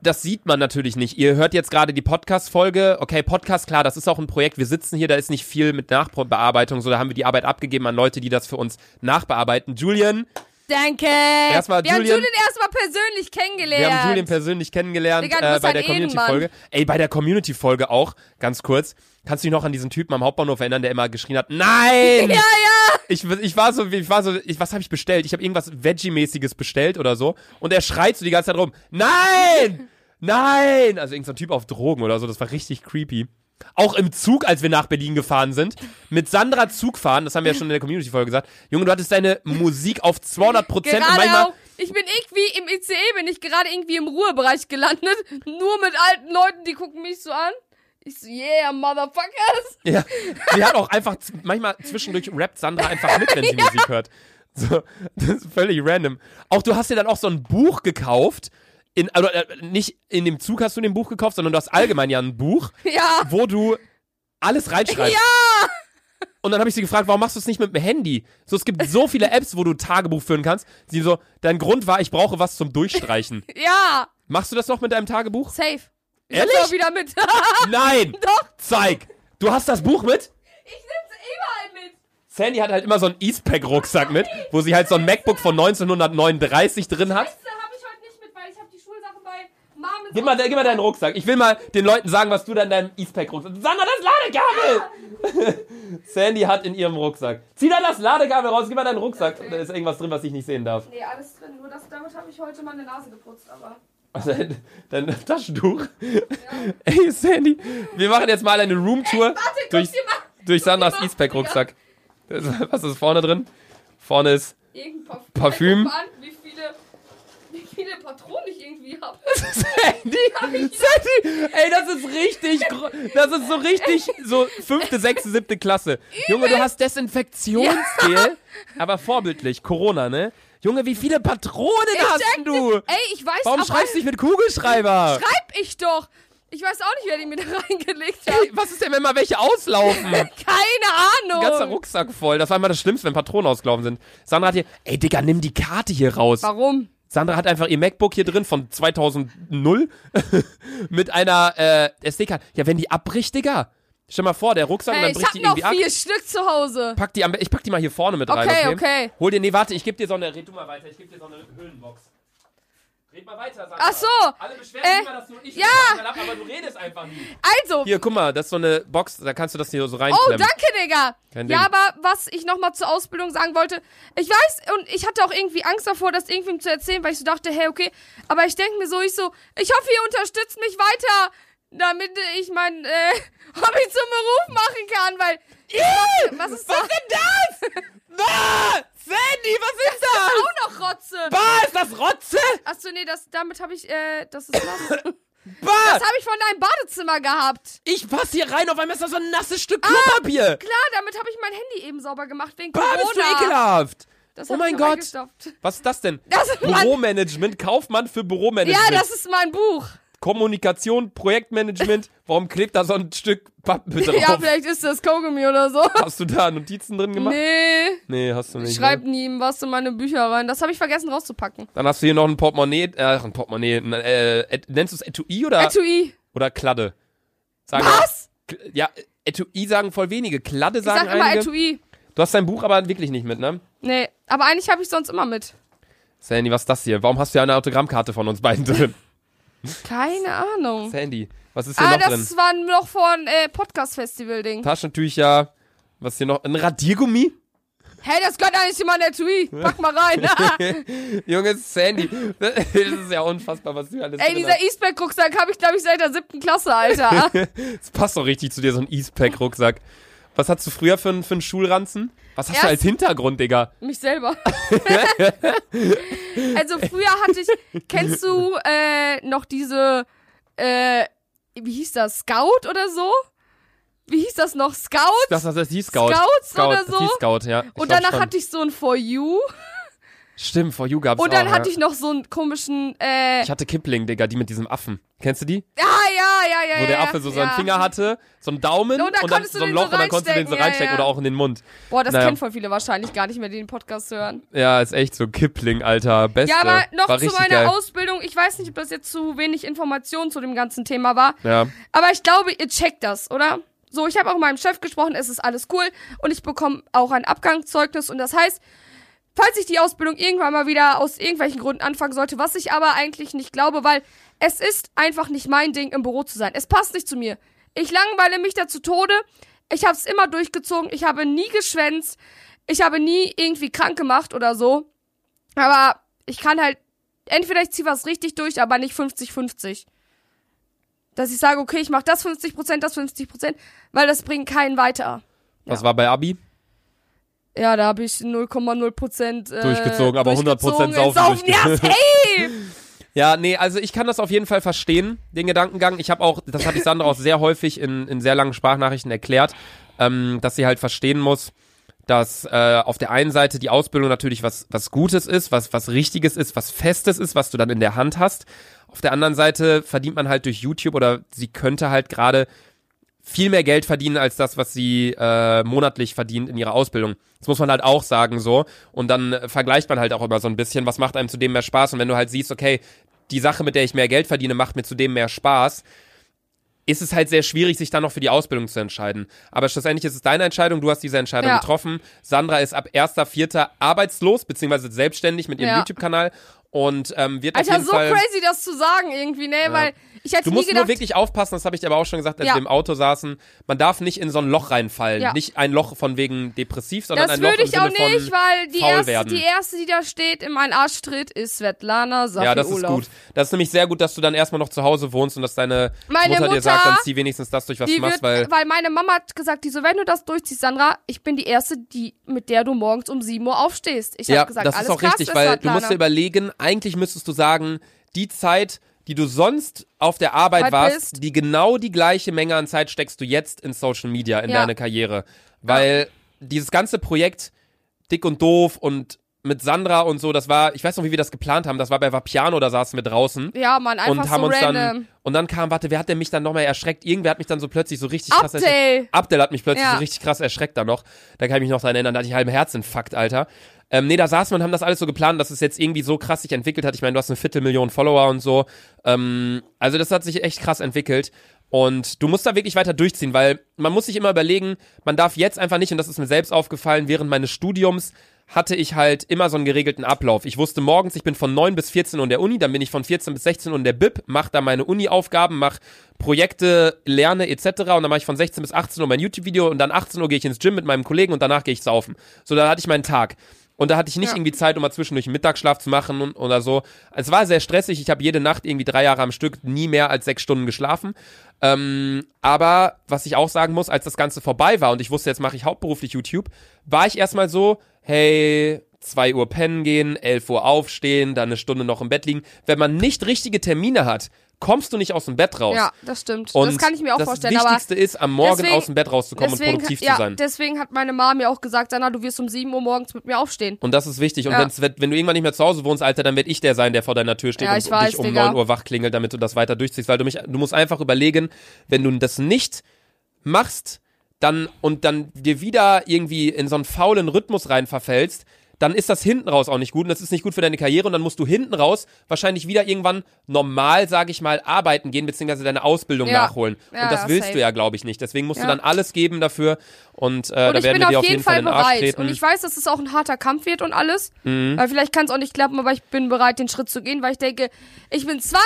das sieht man natürlich nicht. Ihr hört jetzt gerade die Podcast-Folge. Okay, Podcast, klar, das ist auch ein Projekt. Wir sitzen hier, da ist nicht viel mit Nachbearbeitung. So, da haben wir die Arbeit abgegeben an Leute, die das für uns nachbearbeiten. Julian, danke. Erstmal Wir haben Julian- Julian erstmal persönlich kennengelernt. Wir haben Julian persönlich kennengelernt Digga, äh, bei ein der Community-Folge. Ey, bei der Community-Folge auch, ganz kurz. Kannst du dich noch an diesen Typen am Hauptbahnhof erinnern, der immer geschrien hat, nein! Ja, ja. Ich, ich war so, ich war so, ich, was habe ich bestellt? Ich habe irgendwas Veggie-mäßiges bestellt oder so. Und er schreit so die ganze Zeit rum, nein! Nein! Also irgendein so Typ auf Drogen oder so, das war richtig creepy. Auch im Zug, als wir nach Berlin gefahren sind, mit Sandra Zug fahren, das haben wir ja schon in der Community-Folge gesagt. Junge, du hattest deine Musik auf 200 Prozent und Gerade manchmal, auch. Ich bin irgendwie im ICE, bin ich gerade irgendwie im Ruhebereich gelandet. Nur mit alten Leuten, die gucken mich so an. Ich so, yeah, motherfuckers. Ja, sie hat auch einfach manchmal zwischendurch rappt Sandra einfach mit, wenn sie Musik hört. So, das ist völlig random. Auch du hast dir dann auch so ein Buch gekauft. In, oder, äh, nicht in dem Zug hast du ein Buch gekauft, sondern du hast allgemein ja ein Buch, Ja. wo du alles reinschreibst. Ja. Und dann habe ich sie gefragt, warum machst du es nicht mit dem Handy? So, es gibt so viele Apps, wo du Tagebuch führen kannst. Sie so, dein Grund war, ich brauche was zum Durchstreichen. Ja. Machst du das noch mit deinem Tagebuch? Safe. Ich Ehrlich? auch wieder mit. Nein! Doch. Zeig! Du hast das Buch mit? Ich sitze überall mit. Sandy hat halt immer so einen Eastpack-Rucksack mit, wo sie halt so ein MacBook von 1939 drin hat. Das habe ich heute nicht mit, weil ich habe die Schulsachen bei Mom Gib mal, gib mal deinen Rucksack. Ich will mal den Leuten sagen, was du da in deinem Eastpack-Rucksack... Sandra, das Ladekabel! Sandy hat in ihrem Rucksack. Zieh da das Ladekabel raus, gib mal deinen Rucksack. Da ist irgendwas drin, was ich nicht sehen darf. Nee, alles drin. Nur das, damit habe ich heute meine Nase geputzt, aber. Also dein, Taschentuch. Ey, Sandy, wir machen jetzt mal eine Roomtour durch, durch Sandras Eastpack-Rucksack. Was ist vorne drin? Vorne ist Parfüm. Parfüm. Wie viele Patronen ich irgendwie habe. Sandy, Sandy, ey, das ist richtig, das ist so richtig, so fünfte, sechste, siebte Klasse. Junge, du hast Desinfektionsgel, aber vorbildlich, Corona, ne? Junge, wie viele Patronen hast check du? Ey, ich weiß Warum schreibst du nicht mit Kugelschreiber? Schreib ich doch. Ich weiß auch nicht, wer die mir da reingelegt hat. Ey, was ist denn, wenn mal welche auslaufen? Keine Ahnung. Ganzer Rucksack voll. Das war immer das Schlimmste, wenn Patronen ausgelaufen sind. Sandra hat hier, ey Digga, nimm die Karte hier raus. Warum? Sandra hat einfach ihr MacBook hier drin von 2000 mit einer äh, SD-Karte. Ja, wenn die abbricht, Digga. Stell mal vor, der Rucksack und Ey, dann ich bricht hab die noch irgendwie ab. vier Stück zu Hause. Pack die ich pack die mal hier vorne mit rein. Okay, Okay, okay. Hol dir, nee, warte, ich geb dir so eine, red du mal weiter, ich geb dir so eine Höhlenbox. Red mal weiter, Sandra. Ach so. Alle beschweren Äh, sich immer, dass nur ich ja. rede, aber du redest einfach nie. Also, Hier, guck mal, das ist so eine Box, da kannst du das hier so Oh, reinklemmen. danke, Digga. Kein Ding. Ja, aber was ich nochmal zur Ausbildung sagen wollte, ich weiß, und ich hatte auch irgendwie Angst davor, das irgendwem zu erzählen, weil ich so dachte, hey, okay, aber ich denke mir so, ich so, ich hoffe, ihr unterstützt mich weiter, damit ich mein äh, Hobby zum Beruf machen kann, weil. Dachte, was ist das? denn das? Bah! Sandy, was ist das? Auch noch Rotze. Bah, ist das Rotze? Achso, nee, das, damit habe ich, äh, das ist nass. Bah! Das habe ich von deinem Badezimmer gehabt. Ich pass hier rein, auf einmal ist das so ein nasses Stück Ah, Klopapier. Klar, damit habe ich mein Handy eben sauber gemacht, wegen bah, Corona. bist du ekelhaft. Das Oh mein Gott. Was ist das denn? Das ist Büromanagement, Kaufmann für Büromanagement. Ja, das ist mein Buch. Kommunikation, Projektmanagement. Warum klebt da so ein Stück Pappe drauf? Ja, vielleicht ist das Kogumi oder so. Hast du da Notizen drin gemacht? Nee, Nee, hast du nicht. ich schreib ne? nie was in meine Bücher rein. Das habe ich vergessen rauszupacken. Dann hast du hier noch ein Portemonnaie, äh, ein Portemonnaie, ein, äh, nennst du es Etui oder, Etui. oder Kladde? Sagen Was? K- Ja, Etui sagen voll wenige, Kladde Ich sagen sag immer einige. Etui. Du hast dein Buch aber wirklich nicht mit, ne? Nee, aber eigentlich habe ich sonst immer mit. Sandy, was ist das hier? Warum hast du ja eine Autogrammkarte von uns beiden drin? Keine Ahnung. Sandy, was ist hier Ah, noch drin? das war noch von äh, Podcast-Festival-Ding. Taschentücher, was hier noch? Ein Radiergummi? Hey, das gehört eigentlich in mein Etui. Pack mal rein. Junge, Sandy, das ist ja unfassbar, was du alles Ey, dieser. Eastpack-Rucksack habe ich, glaube ich, seit der siebten Klasse, Alter. Das passt doch richtig zu dir, so ein Eastpack-Rucksack. Was hattest du früher für, für einen Schulranzen? Was hast du Erst- als Hintergrund, Digga? Mich selber. also früher hatte ich, kennst du äh, noch diese, äh, wie hieß das, Scout oder so? Wie hieß das noch? Scout? Das, das, das hieß Scout. Scouts Scout, oder das so? hieß Scout, ja. Ich und glaub danach schon. hatte ich so ein For You. Stimmt, For You gab's Und dann auch, hatte ja. ich noch so einen komischen, äh, Ich hatte Kipling, Digga, die mit diesem Affen. Kennst du die? ah, ja, ja, ja, Wo der ja, Affe so seinen ja. Finger hatte, so einen Daumen Und und, da dann konntest du so ein den Loch so und dann konntest du den so reinstecken, oder auch in den Mund. Boah, das Naja. kennen voll viele wahrscheinlich gar nicht mehr, die den Podcast hören. Ja, ist echt so Kipling, Alter. Beste. Ja, aber noch War zu meiner geil. Ausbildung. Ich weiß nicht, ob das jetzt zu wenig Information zu dem ganzen Thema war. Ja. Aber ich glaube, ihr checkt das, oder? So, ich habe auch mit meinem Chef gesprochen, es ist alles cool und ich bekomme auch ein Abgangszeugnis und das heißt, falls ich die Ausbildung irgendwann mal wieder aus irgendwelchen Gründen anfangen sollte, was ich aber eigentlich nicht glaube, weil es ist einfach nicht mein Ding, im Büro zu sein. Es passt nicht zu mir. Ich langweile mich da zu Tode. Ich habe es immer durchgezogen. Ich habe nie geschwänzt. Ich habe nie irgendwie krank gemacht oder so. Aber ich kann halt, entweder ich ziehe was richtig durch, aber nicht 50-50 dass ich sage, okay, ich mache das 50%, das 50%, weil das bringt keinen weiter. Was war bei Abi? Ja, da habe ich 0,0% äh, Durchgezogen, aber 100% durchgezogen. saufen saufen ja, safe! Ja, nee, also ich kann das auf jeden Fall verstehen, den Gedankengang. Ich habe auch, das habe ich Sandra auch sehr häufig in, in sehr langen Sprachnachrichten erklärt, ähm, dass sie halt verstehen muss, dass äh, auf der einen Seite die Ausbildung natürlich was, was Gutes ist, was, was Richtiges ist, was Festes ist, was du dann in der Hand hast. Auf der anderen Seite verdient man halt durch YouTube oder sie könnte halt gerade viel mehr Geld verdienen als das, was sie äh, monatlich verdient in ihrer Ausbildung. Das muss man halt auch sagen so. Und dann äh, vergleicht man halt auch immer so ein bisschen, was macht einem zudem mehr Spaß. Und wenn du halt siehst, okay, die Sache, mit der ich mehr Geld verdiene, macht mir zudem mehr Spaß, ist es halt sehr schwierig, sich dann noch für die Ausbildung zu entscheiden. Aber schlussendlich ist es deine Entscheidung, du hast diese Entscheidung Ja. getroffen. Sandra ist ab 1.4. arbeitslos, beziehungsweise selbstständig mit ihrem Ja. YouTube-Kanal und ähm, wird auf Alter, jeden so Fall... crazy, das zu sagen irgendwie, ne? Weil ich hätte Du nie musst gedacht, nur wirklich aufpassen, das habe ich dir aber auch schon gesagt, als Ja. wir im Auto saßen. Man darf nicht in so ein Loch reinfallen. Ja. Nicht ein Loch von wegen depressiv, sondern das ein Loch würde im ich auch Sinne nicht, von weil die erste, werden. die erste, die da steht, in meinen Arsch tritt, ist Svetlana Safi ja, das ist Urlaub. gut. Das ist nämlich sehr gut, dass du dann erstmal noch zu Hause wohnst und dass deine Meine Mutter, dir Mutter, sagt, dann zieh wenigstens das durch, was du machst, wird, weil weil meine Mama hat gesagt, die so, wenn du das durchziehst, Sandra, ich bin die Erste, die, mit der du morgens um 7 Uhr aufstehst. Ich ja, hab gesagt, das alles ist auch richtig, weil du Svetlana. musst dir überlegen, eigentlich müsstest du sagen, die Zeit, die du sonst auf der Arbeit Weit warst, bist. die genau die gleiche Menge an Zeit steckst du jetzt in Social Media, in Ja. deine Karriere. Weil dieses ganze Projekt Dick und Doof und mit Sandra und so, das war, ich weiß noch, wie wir das geplant haben, das war bei Vapiano, da saßen wir draußen. Ja, Mann, einfach und haben so uns random. dann und dann kam, warte, wer hat denn mich dann nochmal erschreckt? Irgendwer hat mich dann so plötzlich so richtig krass erschreckt. Abdel! Abdel hat mich plötzlich Ja. so richtig krass erschreckt dann noch. Da kann ich mich noch dran erinnern, da hatte ich halben Herzinfarkt, Alter. Ähm, nee, da saßen wir und haben das alles so geplant, dass es jetzt irgendwie so krass sich entwickelt hat. Ich meine, du hast eine Viertelmillion Follower und so. Ähm, also das hat sich echt krass entwickelt. Und du musst da wirklich weiter durchziehen, weil man muss sich immer überlegen, man darf jetzt einfach nicht, und das ist mir selbst aufgefallen, während meines Studiums hatte ich halt immer so einen geregelten Ablauf. Ich wusste morgens, ich bin von 9 bis 14 Uhr in der Uni, dann bin ich von 14 bis 16 Uhr in der Bib, mache da meine Uni-Aufgaben, mache Projekte, lerne etc. Und dann mache ich von 16 bis 18 Uhr mein YouTube-Video und dann 18 Uhr gehe ich ins Gym mit meinem Kollegen und danach gehe ich saufen. So, da hatte ich meinen Tag. Und da hatte ich nicht Ja. irgendwie Zeit, um mal zwischendurch einen Mittagsschlaf zu machen und, oder so. Es war sehr stressig. Ich habe jede Nacht irgendwie drei Jahre am Stück nie mehr als sechs Stunden geschlafen. Ähm, aber was ich auch sagen muss, als das Ganze vorbei war und ich wusste, jetzt mache ich hauptberuflich YouTube, war ich erstmal so, hey, 2 Uhr pennen gehen, 11 Uhr aufstehen, dann eine Stunde noch im Bett liegen. Wenn man nicht richtige Termine hat, kommst du nicht aus dem Bett raus. Ja, das stimmt. Und das kann ich mir auch das vorstellen. Aber Wichtigste ist, am Morgen deswegen- aus dem Bett rauszukommen und deswegen, produktiv ja, zu sein. deswegen hat meine Mama mir auch gesagt, Anna, du wirst um 7 Uhr morgens mit mir aufstehen. Und das ist wichtig. Und Ja. wenn du irgendwann nicht mehr zu Hause wohnst, Alter, dann werd ich der sein, der vor deiner Tür steht Ja, und weiß, dich um Digga. 9 Uhr wach klingelt, damit du das weiter durchziehst. Weil du mich, du musst einfach überlegen, wenn du das nicht machst, dann und dann dir wieder irgendwie in so einen faulen Rhythmus rein verfällst, dann ist das hinten raus auch nicht gut und das ist nicht gut für deine Karriere und dann musst du hinten raus wahrscheinlich wieder irgendwann normal, sag ich mal, arbeiten gehen beziehungsweise deine Ausbildung Ja. nachholen. Ja, und das willst safe. du ja, glaube ich, nicht. Deswegen musst du dann alles geben dafür und, äh, und da ich werden bin wir dir auf jeden Fall in den Arsch bereit. treten. Und ich weiß, dass es auch ein harter Kampf wird und alles. Mhm. Weil vielleicht kann es auch nicht klappen, aber ich bin bereit, den Schritt zu gehen, weil ich denke, ich bin 20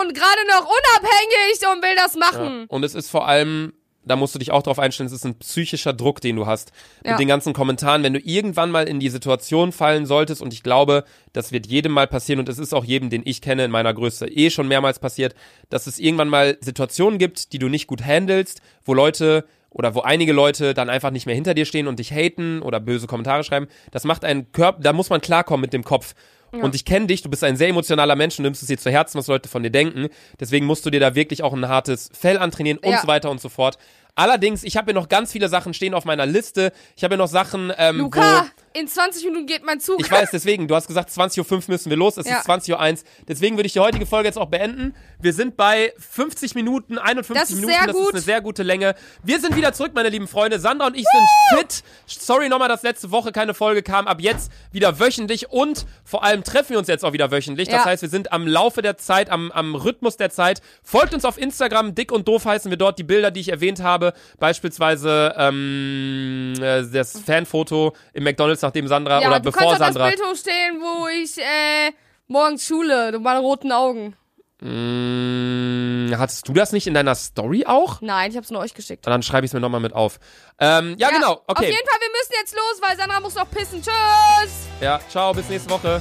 und gerade noch unabhängig und will das machen. Und es ist vor allem, da musst du dich auch drauf einstellen, es ist ein psychischer Druck, den du hast. Ja. Mit den ganzen Kommentaren, wenn du irgendwann mal in die Situation fallen solltest, und ich glaube, das wird jedem mal passieren, und es ist auch jedem, den ich kenne in meiner Größe, eh schon mehrmals passiert, dass es irgendwann mal Situationen gibt, die du nicht gut handelst, wo Leute oder wo einige Leute dann einfach nicht mehr hinter dir stehen und dich haten oder böse Kommentare schreiben. Das macht einen Körper, da muss man klarkommen mit dem Kopf. Und ich kenne dich, du bist ein sehr emotionaler Mensch und nimmst es dir zu Herzen, was Leute von dir denken. Deswegen musst du dir da wirklich auch ein hartes Fell antrainieren und Ja. so weiter und so fort. Allerdings, ich habe hier noch ganz viele Sachen stehen auf meiner Liste. Ich habe hier noch Sachen, ähm, Luca, wo in 20 Minuten geht mein Zug. ich weiß, deswegen, du hast gesagt, 20.05 Uhr müssen wir los, es Ja. ist 20.01 Uhr. Deswegen würde ich die heutige Folge jetzt auch beenden. Wir sind bei 50 Minuten, 51 Das Minuten, das ist eine sehr gute Länge. Wir sind wieder zurück, meine lieben Freunde. Sandra und ich sind fit. Sorry nochmal, dass letzte Woche keine Folge kam. Ab jetzt wieder wöchentlich und vor allem treffen wir uns jetzt auch wieder wöchentlich. Das Ja. heißt, wir sind am Laufe der Zeit, am, am Rhythmus der Zeit. Folgt uns auf Instagram, dick und doof heißen wir dort die Bilder, die ich erwähnt habe. Beispielsweise ähm, äh, das Fanfoto im McDonalds, nachdem Sandra ja, oder du bevor kannst auch Sandra. das Bild hochstehen, wo ich äh, morgens schule, meine roten Augen. Mm, hattest du das nicht in deiner Story auch? Nein, ich hab's nur euch geschickt. Dann schreibe ich es mir nochmal mit auf. Ähm, ja, genau. Auf Okay. jeden Fall, wir müssen jetzt los, weil Sandra muss noch pissen. Tschüss! Ja, ciao, bis nächste Woche.